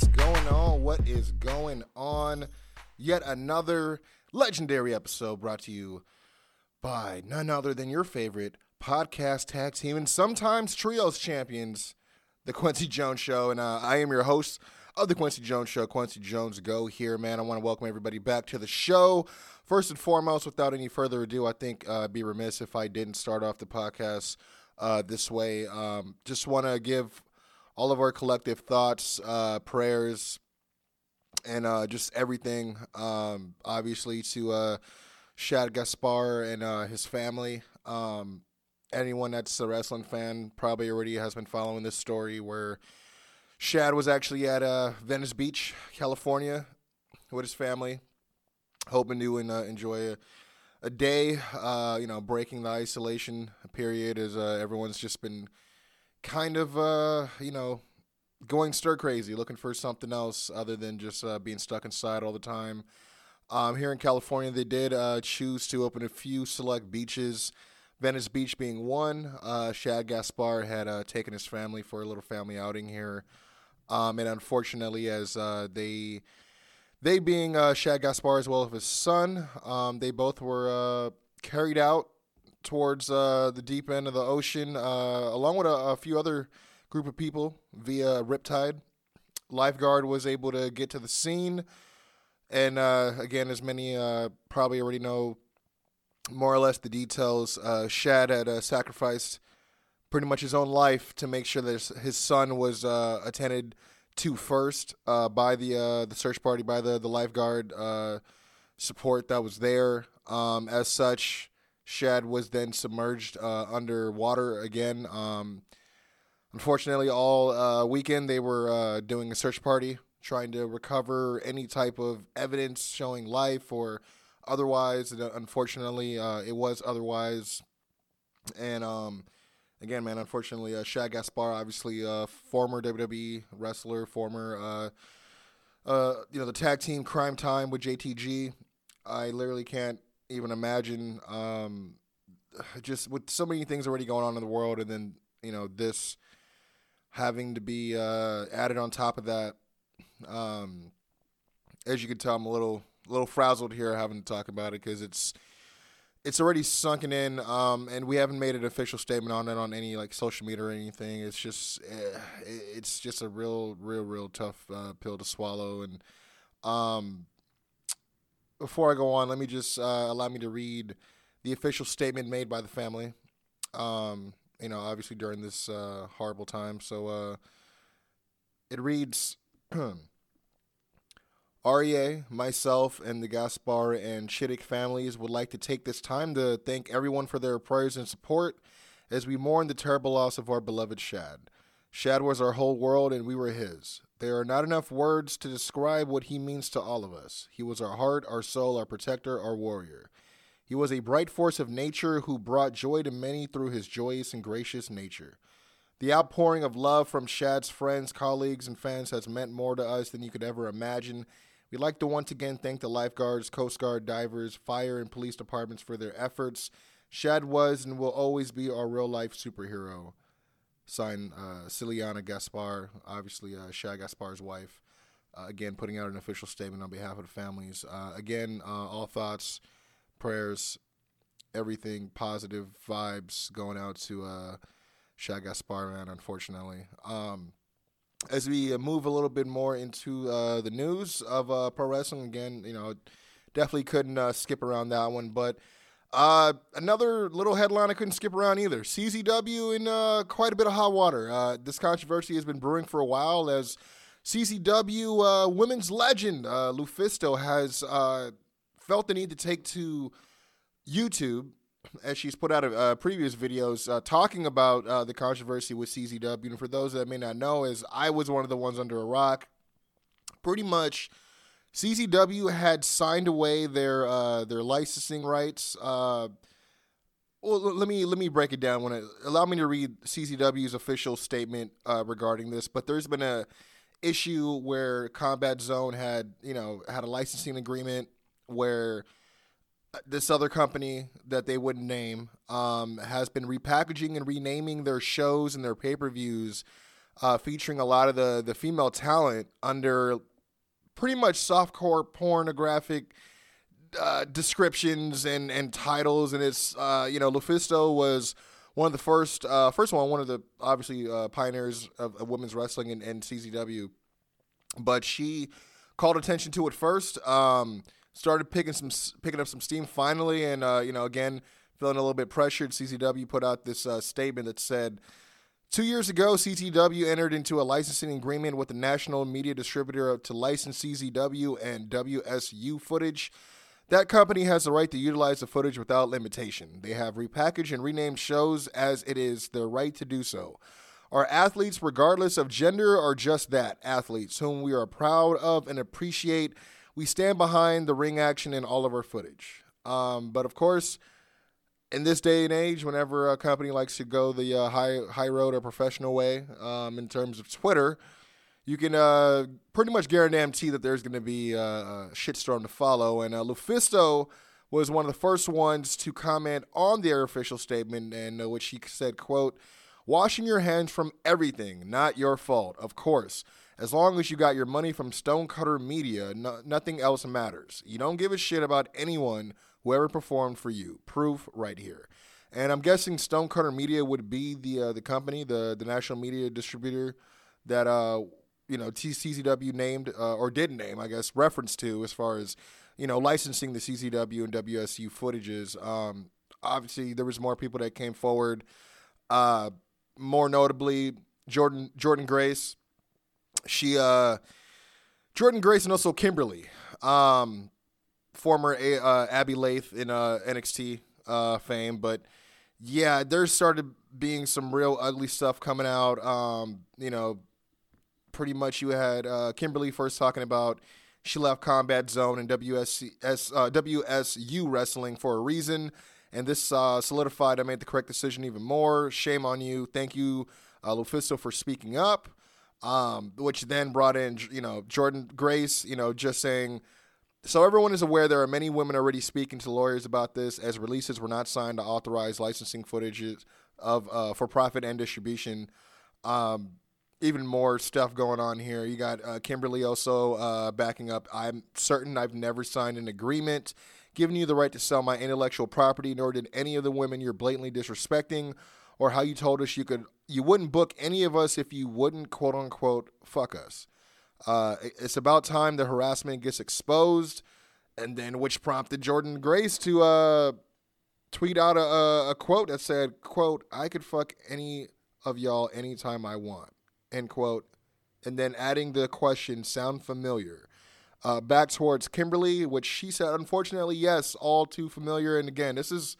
What's going on? What is going on? Yet another legendary episode brought to you by none other than your favorite podcast tag team and sometimes trios champions, The Kwency Jones Show. And uh, I am your host of The Kwency Jones Show, Kwency Jones Go here, man. I want to welcome everybody back to the show. First and foremost, without any further ado, I think uh, I'd be remiss if I didn't start off the podcast uh, this way. Um, just want to give all of our collective thoughts, uh, prayers, and uh, just everything. Um, obviously, to uh, Shad Gaspard and uh, his family. Um, anyone that's a wrestling fan probably already has been following this story where Shad was actually at uh, Venice Beach, California, with his family, hoping to uh, enjoy a, a day. Uh, you know, breaking the isolation period as uh, everyone's just been kind of uh, you know going stir crazy, looking for something else other than just uh, being stuck inside all the time. Um, here in California, they did uh, choose to open a few select beaches. Venice Beach being one. Uh, Shad Gaspard had uh, taken his family for a little family outing here, um, and unfortunately, as uh, they they being uh, Shad Gaspard as well as his son, um, they both were uh, carried out towards uh, the deep end of the ocean, uh, along with a, a few other group of people via Riptide. Lifeguard was able to get to the scene, and uh, again, as many uh, probably already know, more or less the details. Uh, Shad had uh, sacrificed pretty much his own life to make sure that his, son was attended to first by the the search party, by the the lifeguard support that was there. Um, as such, Shad was then submerged uh, underwater again. Um, unfortunately, all uh, weekend they were uh, doing a search party, trying to recover any type of evidence showing life or otherwise. And, uh, unfortunately, uh, it was otherwise. And um, again, man, unfortunately, uh, Shad Gaspard, obviously a former WWE wrestler, former, uh, uh, you know, the tag team Crime Time with JTG. I literally can't even imagine um, just with so many things already going on in the world, and then you know this having to be uh, added on top of that. Um, as you can tell, I'm a little little frazzled here having to talk about it because it's it's already sunken in, um, and we haven't made an official statement on it on any like social media or anything. It's just eh, it's just a real, real, real tough uh, pill to swallow. And um, before I go on, let me just uh, allow me to read the official statement made by the family. Um, you know, obviously during this uh, horrible time. So uh, it reads. Aryeh, myself, and the Gaspard and Chittick families would like to take this time to thank everyone for their prayers and support as we mourn the terrible loss of our beloved Shad. Shad was our whole world, and we were his. There are not enough words to describe what he means to all of us. He was our heart, our soul, our protector, our warrior. He was a bright force of nature who brought joy to many through his joyous and gracious nature. The outpouring of love from Shad's friends, colleagues, and fans has meant more to us than you could ever imagine. We'd like to once again thank the lifeguards, Coast Guard, divers, fire, and police departments for their efforts. Shad was and will always be our real life superhero. Signed, uh, Siliana Gaspard, obviously uh, Shad Gaspard's wife. Uh, again, putting out an official statement on behalf of the families. Uh, again, uh, all thoughts, prayers, everything, positive vibes going out to uh, Shad Gaspard, man, unfortunately. Um, as we move a little bit more into uh, the news of uh, pro wrestling again, you know, definitely couldn't skip around that one. But uh, another little headline I couldn't skip around either: CZW in uh, quite a bit of hot water. Uh, this controversy has been brewing for a while as CZW uh, women's legend uh Lufisto has uh felt the need to take to YouTube as she's put out uh, previous videos uh, talking about uh, the controversy with CZW. And for those that may not know, is I was one of the ones under a rock pretty much CZW had signed away their uh, their licensing rights. Uh, well, let me let me break it down. When it, allow me to read CZW's official statement uh, regarding this, but there's been a issue where Combat Zone had you know had a licensing agreement where uh, this other company that they wouldn't name um, has been repackaging and renaming their shows and their pay per views, uh, featuring a lot of the the female talent under pretty much softcore pornographic uh, descriptions and and titles, and it's uh, you know Lufisto was one of the first uh, first one one of the obviously uh, pioneers of, of women's wrestling and, and CZW, but she called attention to it first. Um, started picking some picking up some steam finally, and uh, you know again feeling a little bit pressured. CZW put out this uh, statement that said. Two years ago, CZW entered into a licensing agreement with the national media distributor to license CZW and WSU footage. That company has the right to utilize the footage without limitation. They have repackaged and renamed shows as it is their right to do so. Our athletes, regardless of gender, are just that athletes, whom we are proud of and appreciate. We stand behind the ring action in all of our footage. Um, but of course, in this day and age, whenever a company likes to go the uh, high high road or professional way, um, in terms of Twitter, you can uh, pretty much guarantee that there's going to be uh, a shitstorm to follow. And uh, Lufisto was one of the first ones to comment on their official statement, and uh, which he said, "quote Washing your hands from everything, not your fault, of course." As long as you got your money from Stonecutter Media, no, nothing else matters. You don't give a shit about anyone whoever performed for you. Proof right here. And I'm guessing Stonecutter Media would be the uh, the company, the the national media distributor that uh you know TCCW named uh, or did name, I guess, reference to as far as you know licensing the CZW and WSU footages. Um, obviously, there was more people that came forward. Uh, more notably, Jordan Jordan Grace. She uh, Jordan Grace and also Kimberly. Um, former uh, Abbey Laith in uh, NXT uh, fame, but yeah, there started being some real ugly stuff coming out. Um, you know, pretty much you had uh, Kimberly first talking about she left Combat Zone and WSC, uh, WSU Wrestling for a reason, and this uh, solidified I made the correct decision even more. Shame on you. Thank you, Lufisto, for speaking up. Um, which then brought in, you know, Jordan Grace, you know, just saying so everyone is aware there are many women already speaking to lawyers about this, as releases were not signed to authorize licensing footages of uh, for profit and distribution. Um, even more stuff going on here. You got uh, Kimberly also uh, backing up. I'm certain I've never signed an agreement giving you the right to sell my intellectual property, nor did any of the women you're blatantly disrespecting, or how you told us you could you wouldn't book any of us if you wouldn't quote unquote fuck us. Uh, it's about time the harassment gets exposed, and then which prompted Jordan Grace to uh, tweet out a, a quote that said, "quote I could fuck any of y'all anytime I want," end quote, and then adding the question, "Sound familiar?" Uh, back towards Kimberly, which she said, "Unfortunately, yes, all too familiar." And again, this is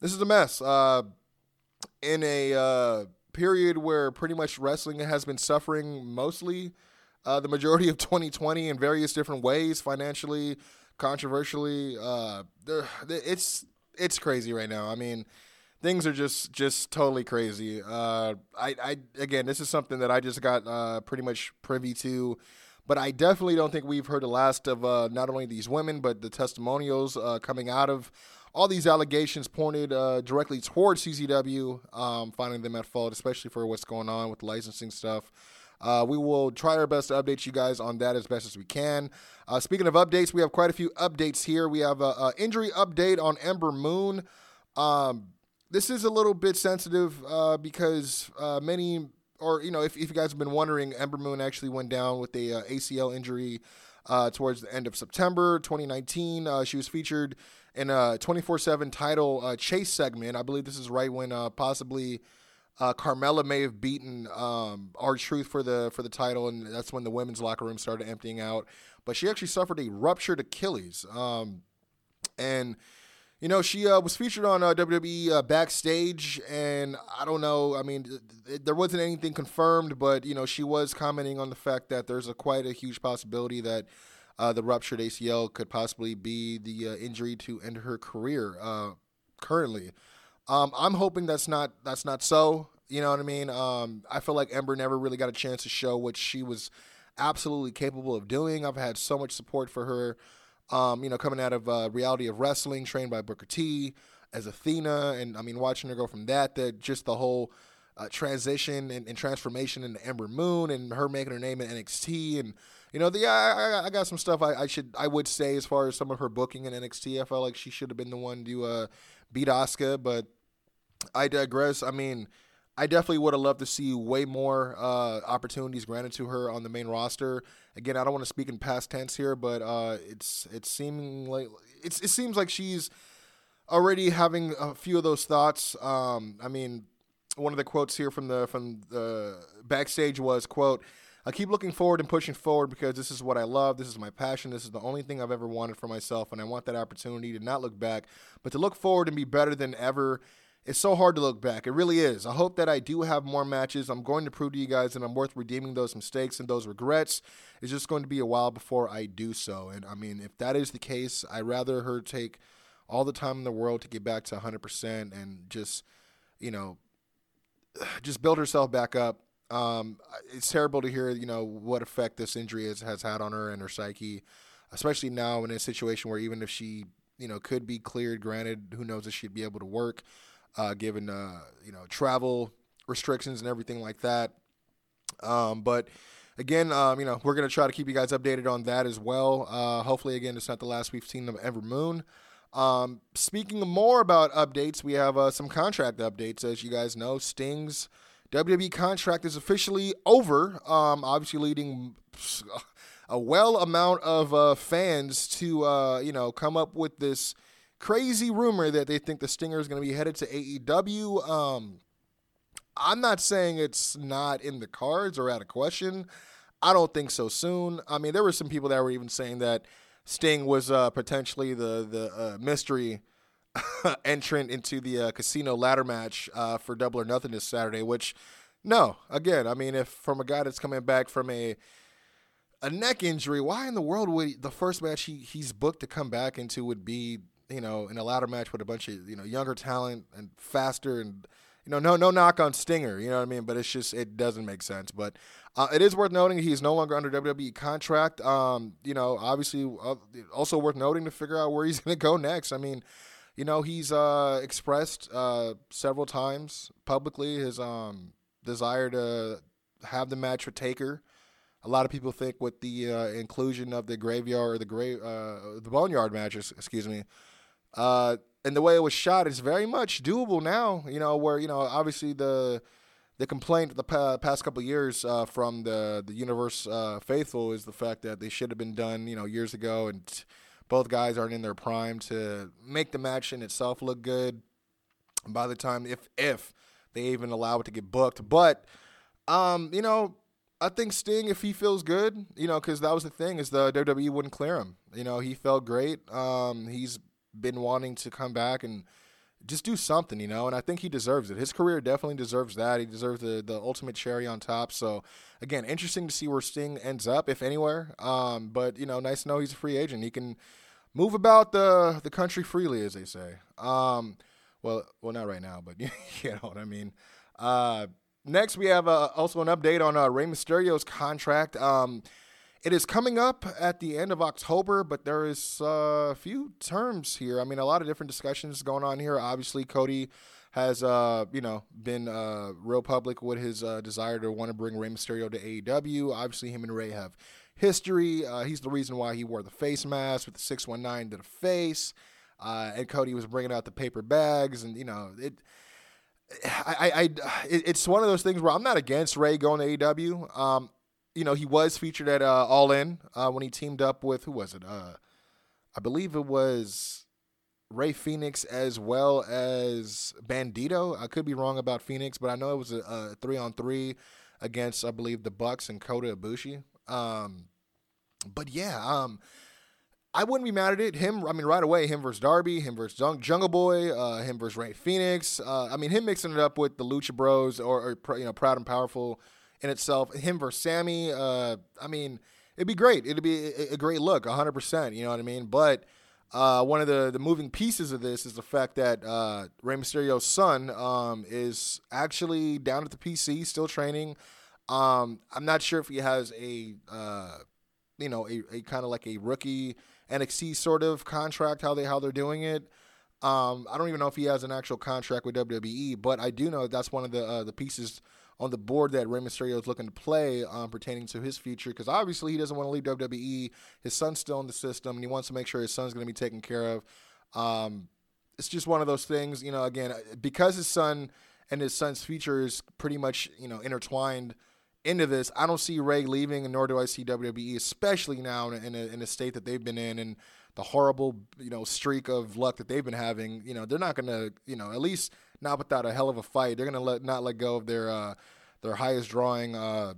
this is a mess. Uh, in a uh, period where pretty much wrestling has been suffering mostly uh, the majority of 2020 in various different ways, financially, controversially. Uh, it's it's crazy right now. I mean, things are just just totally crazy. Uh, I, I again, this is something that I just got uh, pretty much privy to. But I definitely don't think we've heard the last of uh, not only these women, but the testimonials uh, coming out of all these allegations pointed uh, directly towards CZW, um, finding them at fault, especially for what's going on with licensing stuff. Uh, we will try our best to update you guys on that as best as we can. Uh, speaking of updates, we have quite a few updates here. We have an injury update on Ember Moon. Um, this is a little bit sensitive uh, because uh, many, or you know, if, if you guys have been wondering, Ember Moon actually went down with a uh, ACL injury uh, towards the end of September 2019. Uh, she was featured in a 24/7 title uh, chase segment. I believe this is right when possibly uh, Carmella may have beaten um, R-Truth for the for the title, and that's when the women's locker room started emptying out. But she actually suffered a ruptured Achilles, um, and You know, she uh, was featured on uh, WWE uh, backstage, and I don't know. I mean, th- th- there wasn't anything confirmed, but you know, she was commenting on the fact that there's a quite a huge possibility that uh, the ruptured ACL could possibly be the uh, injury to end her career. Currently, um, I'm hoping that's not that's not so. You know what I mean? Um, I feel like Ember never really got a chance to show what she was absolutely capable of doing. I've had so much support for her um, you know, coming out of uh, reality of wrestling, trained by Booker T as Athena, and I mean, watching her go from that to just the whole uh, transition and, and, transformation into Ember Moon, and her making her name in NXT, and you know, the I, I, got some stuff I, I, should I would say as far as some of her booking in NXT. I felt like she should have been the one to uh, beat Asuka, but I digress. I mean. I definitely would have loved to see way more uh, opportunities granted to her on the main roster. Again, I don't want to speak in past tense here, but uh, it's it's seeming like it's, it seems like she's already having a few of those thoughts. Um, I mean, one of the quotes here from the from the backstage was quote. I keep looking forward and pushing forward because this is what I love. This is my passion. This is the only thing I've ever wanted for myself. And I want that opportunity to not look back, but to look forward and be better than ever it's so hard to look back. It really is. I hope that I do have more matches. I'm going to prove to you guys that I'm worth redeeming those mistakes and those regrets. It's just going to be a while before I do so. And I mean, if that is the case, I'd rather her take all the time in the world to get back to 100% and just, you know, just build herself back up. Um, it's terrible to hear, you know, what effect this injury has, has had on her and her psyche, especially now in a situation where even if she, you know, could be cleared, granted, who knows if she'd be able to work uh, given uh, you know travel restrictions and everything like that. Um, but again, um, you know, we're gonna try to keep you guys updated on that as well. Uh, hopefully, again, it's not the last we've seen of Ember Moon. Um, speaking more about updates, we have uh, some contract updates. As you guys know, Sting's WWE contract is officially over. Um, obviously, leading a well amount of uh, fans to uh, you know come up with this crazy rumor that they think the Stinger is going to be headed to AEW. Um, I'm not saying it's not in the cards or out of question. I don't think so soon. I mean, there were some people that were even saying that Sting was uh, potentially the the uh, mystery entrant into the uh, casino ladder match uh, for Double or Nothing this Saturday. Which, no, again, I mean, if from a guy that's coming back from a a neck injury, why in the world would the first match he, he's booked to come back into would be you know, in a ladder match with a bunch of you know younger talent and faster and you know no no knock on Stinger, you know what I mean, but it's just it doesn't make sense. But uh, it is worth noting he's no longer under WWE contract. Um, you know, obviously uh, also worth noting to figure out where he's going to go next. I mean, you know, he's uh, expressed uh, several times publicly his um, desire to have the match with Taker. A lot of people think with the uh, inclusion of the graveyard or the grave, uh, the boneyard matches, excuse me, uh, and the way it was shot is very much doable now. You know, where you know obviously the the complaint the past couple years uh, from the the universe uh, faithful is the fact that they should have been done you know years ago, and both guys aren't in their prime to make the match in itself look good. By the time if if they even allow it to get booked, but um, you know. I think Sting, if he feels good, you know, because that was the thing, is the WWE wouldn't clear him. You know, he felt great. Um, he's been wanting to come back and just do something, you know, and I think he deserves it. His career definitely deserves that. He deserves the, the ultimate cherry on top. So, again, interesting to see where Sting ends up, if anywhere. Um, but, you know, nice to know he's a free agent. He can move about the, the country freely, as they say. Um, well, well, not right now, but you know what I mean. Uh, next, we have uh, also an update on uh, Rey Mysterio's contract. Um, it is coming up at the end of October, but there is uh, a few terms here. I mean, a lot of different discussions going on here. Obviously, Cody has uh, you know been uh, real public with his uh, desire to want to bring Rey Mysterio to AEW. Obviously, him and Rey have history. Uh, he's the reason why he wore the face mask with the six one nine to the face, uh, and Cody was bringing out the paper bags, and you know it. I, I, I, it's one of those things where I'm not against Rey going to AEW. Um, you know, he was featured at uh, All In uh, when he teamed up with who was it? Uh, I believe it was Rey Fenix as well as Bandito. I could be wrong about Fenix, but I know it was a, a three on three against I believe the Bucks and Kota Ibushi. Um, but yeah, um, I wouldn't be mad at it. Him, I mean, right away, him versus Darby, him versus Jung- Jungle Boy, uh, him versus Rey Fenix. Uh, I mean, him mixing it up with the Lucha Bros or, or you know, Proud and Powerful in itself. Him versus Sammy. Uh, I mean, it'd be great. It'd be a, great look, 100%. You know what I mean? But uh, one of the, the moving pieces of this is the fact that uh, Rey Mysterio's son um, is actually down at the PC, still training. Um, I'm not sure if he has a, uh, you know, a, a kind of like a rookie NXT sort of contract, how they how they're doing it. Um, I don't even know if he has an actual contract with WWE, but I do know that's one of the uh, the pieces on the board that Rey Mysterio is looking to play um, pertaining to his future because obviously he doesn't want to leave WWE. His son's still in the system, and he wants to make sure his son's going to be taken care of. Um, it's just one of those things, you know. Again, because his son and his son's future is pretty much you know intertwined into this. I don't see Rey leaving, and nor do I see WWE, especially now in a, in a state that they've been in and the horrible you know streak of luck that they've been having. You know, they're not going to you know at least not without a hell of a fight. They're to let not let go of their uh, their highest drawing uh,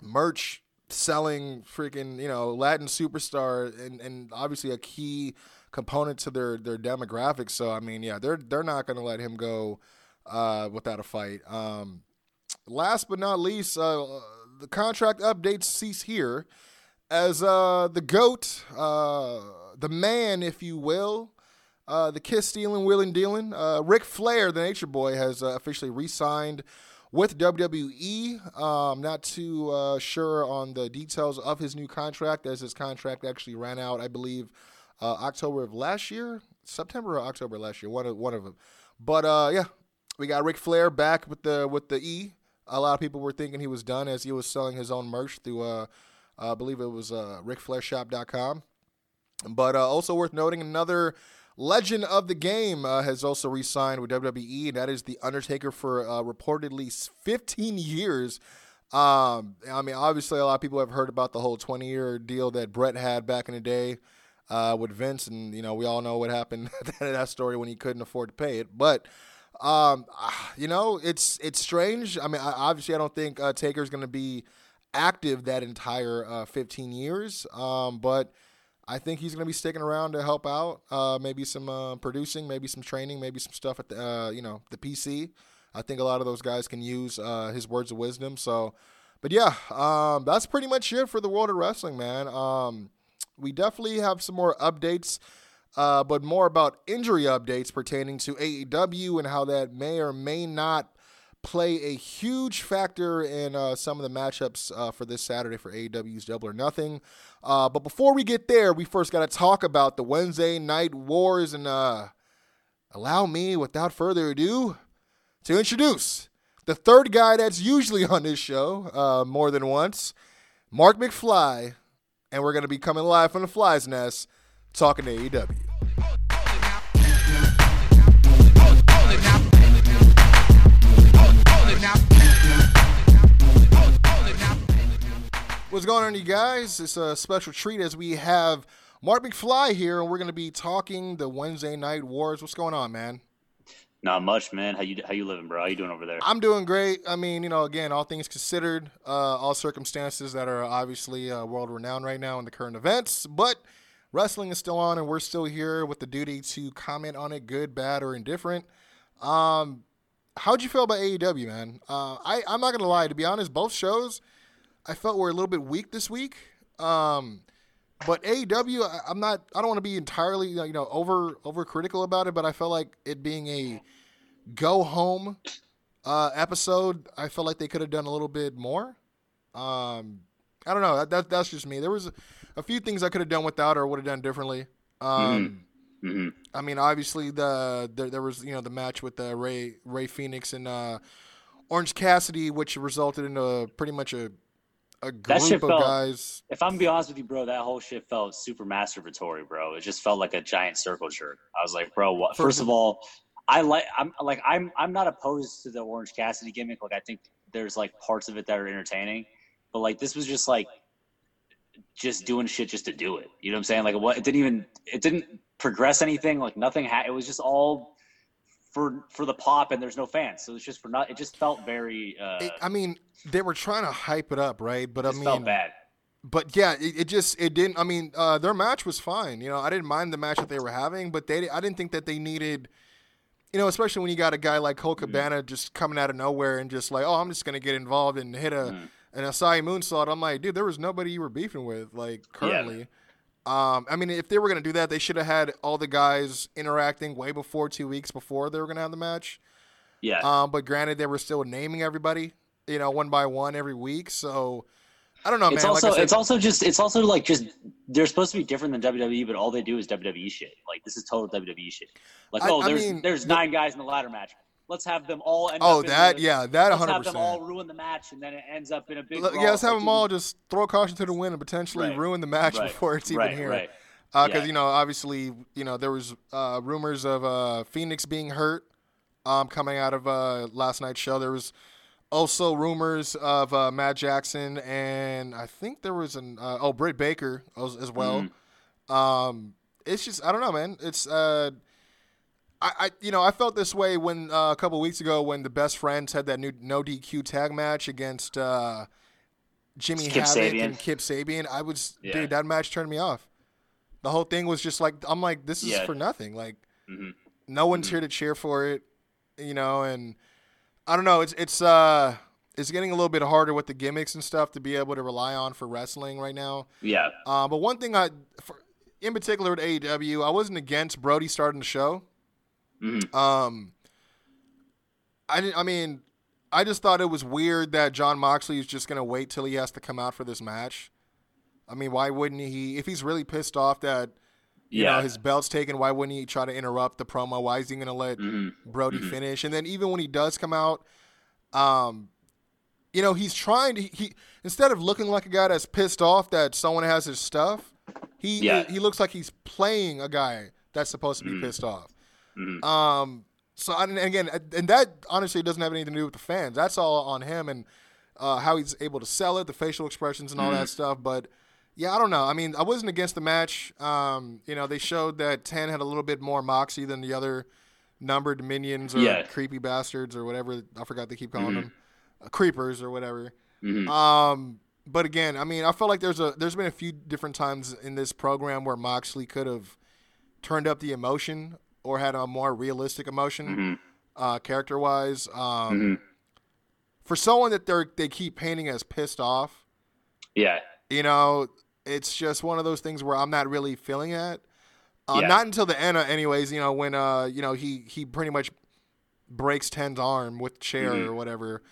merch selling freaking you know Latin superstar and and obviously a key component to their their demographics. So I mean, yeah, they're they're not to let him go uh, without a fight. Um, last but not least, uh, the contract updates cease here as uh, the goat, uh, the man, if you will. Uh, the kiss stealing, wheeling dealing. Uh, Ric Flair, the Nature Boy, has uh, officially re signed with WWE. Um, not too uh, sure on the details of his new contract, as his contract actually ran out, I believe, uh, October of last year, September or October last year, one of one of them. But uh, yeah, we got Ric Flair back with the with the E. A lot of people were thinking he was done as he was selling his own merch through, uh, I believe it was uh. But uh, also worth noting, another legend of the game uh, has also re-signed with WWE, and that is the Undertaker for uh, reportedly 15 years. Um, I mean, obviously, a lot of people have heard about the whole 20-year deal that Bret had back in the day uh, with Vince, and you know, we all know what happened in that story when he couldn't afford to pay it. But um, you know, it's it's strange. I mean, I, obviously, I don't think uh, Taker's going to be active that entire uh, 15 years, um, but I think he's going to be sticking around to help out. Uh, maybe some uh, producing, maybe some training, maybe some stuff at the uh, you know the PC. I think a lot of those guys can use uh, his words of wisdom. So, but yeah, um, that's pretty much it for the world of wrestling, man. Um, we definitely have some more updates, uh, but more about injury updates pertaining to AEW and how that may or may not play a huge factor in uh, some of the matchups uh, for this Saturday for AEW's Double or Nothing. Uh, but before we get there, we first got to talk about the Wednesday Night Wars and uh, allow me, without further ado, to introduce the third guy that's usually on this show uh, more than once, Mark McFly, and we're going to be coming live from the Fly's Nest talking to AEW. What's going on, you guys? It's a special treat as we have Mark McFly here, and we're going to be talking the Wednesday Night Wars. What's going on, man? Not much, man. How you how you living, bro? How you doing over there? I'm doing great. I mean, you know, again, all things considered, uh, all circumstances that are obviously uh, world renowned right now in the current events, but wrestling is still on, and we're still here with the duty to comment on it, good, bad, or indifferent. Um, how'd you feel about AEW, man? Uh, I I'm not gonna lie. To be honest, both shows I felt we were a little bit weak this week. Um, but AEW, I, I'm not. I don't want to be entirely you know over over critical about it, but I felt like it being a go home uh, episode, I felt like they could have done a little bit more. Um, I don't know. That, that that's just me. There was a, a few things I could have done without or would have done differently. Um, hmm I mean, obviously the there, there was you know the match with uh, Rey Rey Fenix and uh, Orange Cassidy, which resulted in a pretty much a a That shit group of felt- guys. If I'm gonna be honest with you, bro, that whole shit felt super masturbatory, bro. It just felt like a giant circle jerk. I was like, bro, what? First of all, I like I'm like I'm I'm not opposed to the Orange Cassidy gimmick. Like I think there's like parts of it that are entertaining, but like this was just like just doing shit just to do it. You know what I'm saying? Like what? It didn't even it didn't progress anything. Like nothing. Ha- it was just all. For, for the pop and there's no fans, so it's just for not. It just felt very. Uh, It, I mean, they were trying to hype it up, right? But I mean, felt bad. but yeah, it, it just it didn't. I mean, uh, their match was fine. You know, I didn't mind the match that they were having, but they I didn't think that they needed. You know, especially when you got a guy like Colt Mm-hmm. Cabana just coming out of nowhere and just like, oh, I'm just gonna get involved and hit a Mhm. an Asai moonsault. I'm like, dude, there was nobody you were beefing with, like currently. Um, I mean, if they were gonna do that, they should have had all the guys interacting way before two weeks before they were gonna have the match. Yeah. Um, but granted, they were still naming everybody, you know, one by one every week. So I don't know, it's man. also like said, it's also just it's also like just they're supposed to be different than WWE, but all they do is WWE shit. Like this is total WWE shit. Like I- oh, I there's mean, there's the- nine guys in the ladder match. Let's have them all end oh that the, yeah, that Let's 100. have them all ruin the match, and then it ends up in a big. Yeah, let's have them all just throw caution to the wind and potentially Right. ruin the match right, before it's even right, here. Right. because Yeah. you know obviously you know there was uh, rumors of uh, Fenix being hurt um, coming out of uh, last night's show. There was also rumors of uh, Matt Jackson and I think there was an uh, oh Britt Baker as, as well. Mm-hmm. Um, it's just I don't know, man. It's uh, I, I you know I felt this way when uh, a couple weeks ago when the best friends had that new no DQ tag match against uh, Jimmy Kip Havoc Sabian. and Kip Sabian. I was Yeah. dude, that match turned me off. The whole thing was just like I'm like this is Yeah. for nothing. Like Mhm. no one's here to cheer for it, you know. And I don't know. It's it's uh it's getting a little bit harder with the gimmicks and stuff to be able to rely on for wrestling right now. Yeah. Uh, but one thing I, for, in particular at AEW, I wasn't against Brodie starting the show. Mhm. Um, I didn't. I mean, I just thought it was weird that Jon Moxley is just gonna wait till he has to come out for this match. I mean, why wouldn't he? If he's really pissed off that you Yeah. know his belt's taken, why wouldn't he try to interrupt the promo? Why is he gonna let Mhm. Brodie finish? And then even when he does come out, um, you know, he's trying to he instead of looking like a guy that's pissed off that someone has his stuff, he Yeah. he looks like he's playing a guy that's supposed to be pissed off. Mhm. Um, so and again, and that honestly doesn't have anything to do with the fans. That's all on him and uh, how he's able to sell it, the facial expressions and all that stuff. But yeah, I don't know. I mean, I wasn't against the match. Um, you know, they showed that Ten had a little bit more moxie than the other numbered minions or Yeah. creepy bastards or whatever. I forgot they keep calling them uh, creepers or whatever. Mhm. Um, but again, I mean, I felt like there's a there's been a few different times in this program where Moxley could have turned up the emotion or had a more realistic emotion, Mhm. uh, character wise. Um, Mhm. For someone that they they keep painting as pissed off, Yeah. you know, it's just one of those things where I'm not really feeling it. Uh, Yeah. Not until the end, uh, anyways. You know, when uh, you know he he pretty much breaks Ten's arm with the chair Mhm. or whatever.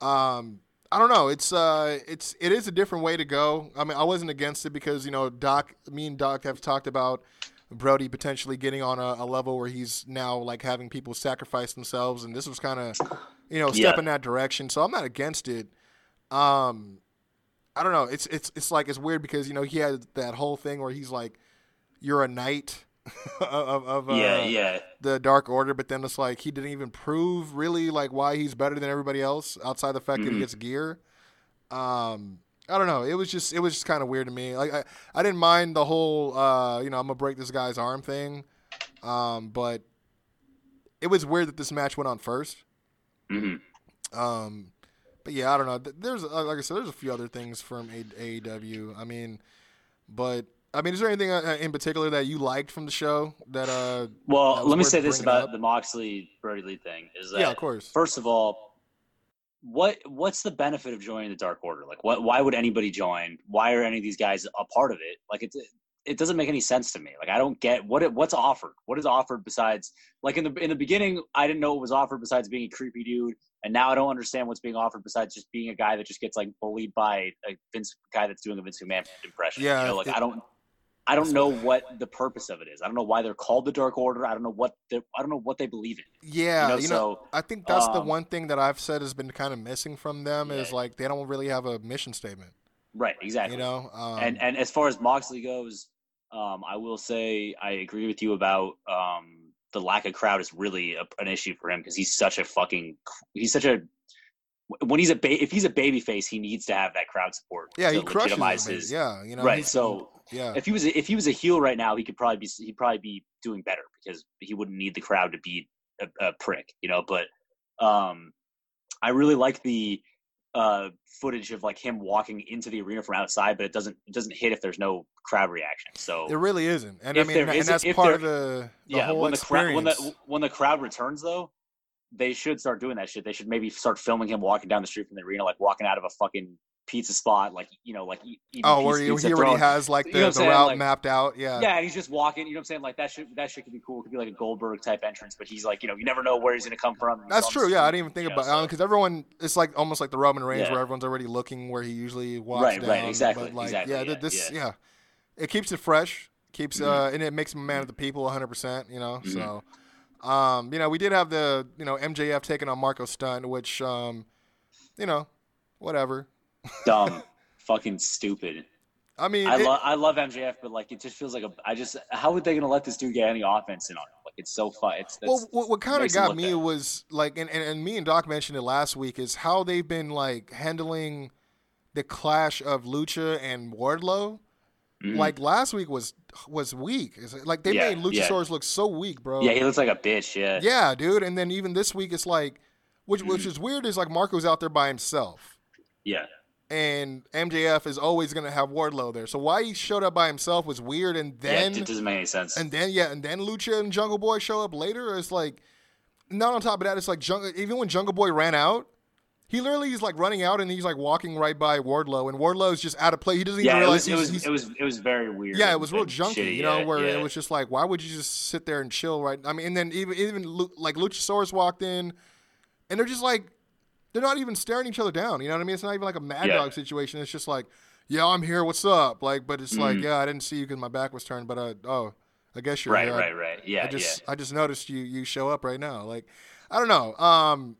Um, I don't know. It's uh, it's it is a different way to go. I mean, I wasn't against it because you know Doc, me and Doc have talked about Brodie potentially getting on a, a level where he's now like having people sacrifice themselves, and this was kind of you know step Yeah. in that direction. So I'm not against it. Um, I don't know. It's it's it's like it's weird because you know he had that whole thing where he's like, "You're a knight." of of uh, Yeah. Yeah. the Dark Order, but then it's like he didn't even prove really like why he's better than everybody else outside the fact that he Mhm. gets gear. Um, I don't know. It was just it was just kind of weird to me. Like I, I didn't mind the whole uh, you know I'm gonna break this guy's arm thing, um, but it was weird that this match went on first. Mhm. Um, but yeah, I don't know. There's uh, like I said, there's a few other things from AEW. I mean, but I mean, is there anything uh, in particular that you liked from the show that uh? Well, That let me say this about up. the Moxley Brodie Lee thing is that Yeah, of course. first of all, what what's the benefit of joining the Dark Order? Like, what? Why would anybody join? Why are any of these guys a part of it? Like, it's it doesn't make any sense to me. Like, I don't get what it, what's offered. What is offered besides like in the in the beginning, I didn't know what was offered besides being a creepy dude, and now I don't understand what's being offered besides just being a guy that just gets like bullied by a Vince guy that's doing a Vince McMahon impression. Yeah, you know, like it- I don't. I don't know what the purpose of it is. I don't know why they're called the Dark Order. I don't know what they I don't know what they believe in. Yeah, You know, you know, I think that's the um, one thing that I've said has been kind of missing from them is like they don't really have a mission statement. Right, exactly. You know, um, and and as far as Moxley goes, um, I will say I agree with you about um, the lack of crowd is really a, an issue for him because he's such a fucking he's such a when he's a ba- if he's a baby face he needs to have that crowd support yeah, he crushes. his yeah, you know, right so yeah, if he was a, if he was a heel right now he could probably be he'd probably be doing better because he wouldn't need the crowd to be a, a prick you know but um I really like the uh, footage of like him walking into the arena from outside, but it doesn't it doesn't hit if there's no crowd reaction. So It really isn't, and I mean, and that's part of the, the yeah, whole when the crowd when experience. the when the crowd returns though, they should start doing that shit. They should maybe start filming him walking down the street from the arena, like walking out of a fucking pizza spot, like you know, like oh, where he, he already has like you the, know the route Like- mapped out. Yeah. Yeah, and he's just walking. You know what I'm saying? Like that shit. That shit could be cool. It could be like a Goldberg type entrance, but he's like, you know, you never know where he's gonna come from. That's true. Yeah, I didn't even think you know, about so- it because everyone. It's like almost like the Roman Reigns, Yeah. where everyone's already looking where he usually walks Right, down. right, exactly, But like, exactly, yeah, yeah, this, yeah. yeah, it keeps it fresh, keeps Mhm. uh, and it makes him a man of the people, 100. percent You know, Mhm. so, um, you know, we did have the you know MJF taking on Marco Stunt, which, um, you know, whatever. Dumb, fucking stupid. I mean, I it- love I love MJF, but like it just feels like a. I just how are they gonna let this dude get any offense in on him? Like it's so fun. It's well, what, what kind of got me was like, and, and, and me and Doc mentioned it last week, is how they've been like handling the clash of Lucha and Wardlow. Mhm. Like last week was was weak. Like they Yeah, made yeah. Luchasaurus look so weak, bro. yeah, he looks like a bitch. Yeah, Yeah, dude. And then even this week, it's like, which which Mm-hmm. is weird, is like Marco's out there by himself, yeah, and MJF is always gonna have Wardlow there. So why he showed up by himself was weird. And yeah. then It doesn't make any sense. and then yeah, and then Lucha and Jungle Boy show up later. It's like, not on top of that, it's like Jungle. Even when Jungle Boy ran out, he literally is like running out and he's like walking right by Wardlow, and Wardlow's just out of play. He doesn't even yeah, it realize was, it was he's- it was it was very weird. yeah, it was real junky, shitty, you know, yeah, where yeah. it was just like, why would you just sit there and chill, right? I mean, and then even even like Luchasaurus walked in, and they're just like, they're not even staring each other down. You know what I mean? It's not even like a mad Yeah. dog situation. It's just like, yeah, I'm here. What's up? Like, but it's like, Mhm. yeah, I didn't see you because my back was turned, but uh, oh, I guess you're right, here. I- right, right. Yeah, I just yeah. I just noticed you you show up right now. Like I don't know. Um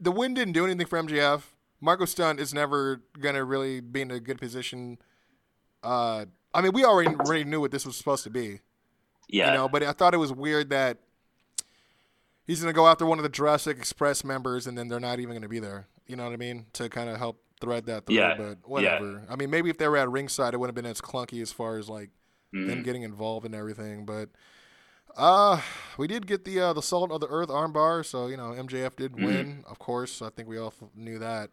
the win didn't do anything for MJF. Marco Stunt is never gonna really be in a good position. Uh I mean we already already knew what this was supposed to be. Yeah, You know, but I thought it was weird that he's gonna go after one of the Jurassic Express members and then they're not even gonna be there. You know what I mean? To kind of help thread that through. Yeah, But whatever. I mean maybe if they were at ringside it wouldn't have been as clunky as far as like Mhm. them getting involved and everything. But uh we did get the uh, the Salt of the Earth armbar, so you know MJF did Mhm. win, of course. I think we all f- knew that.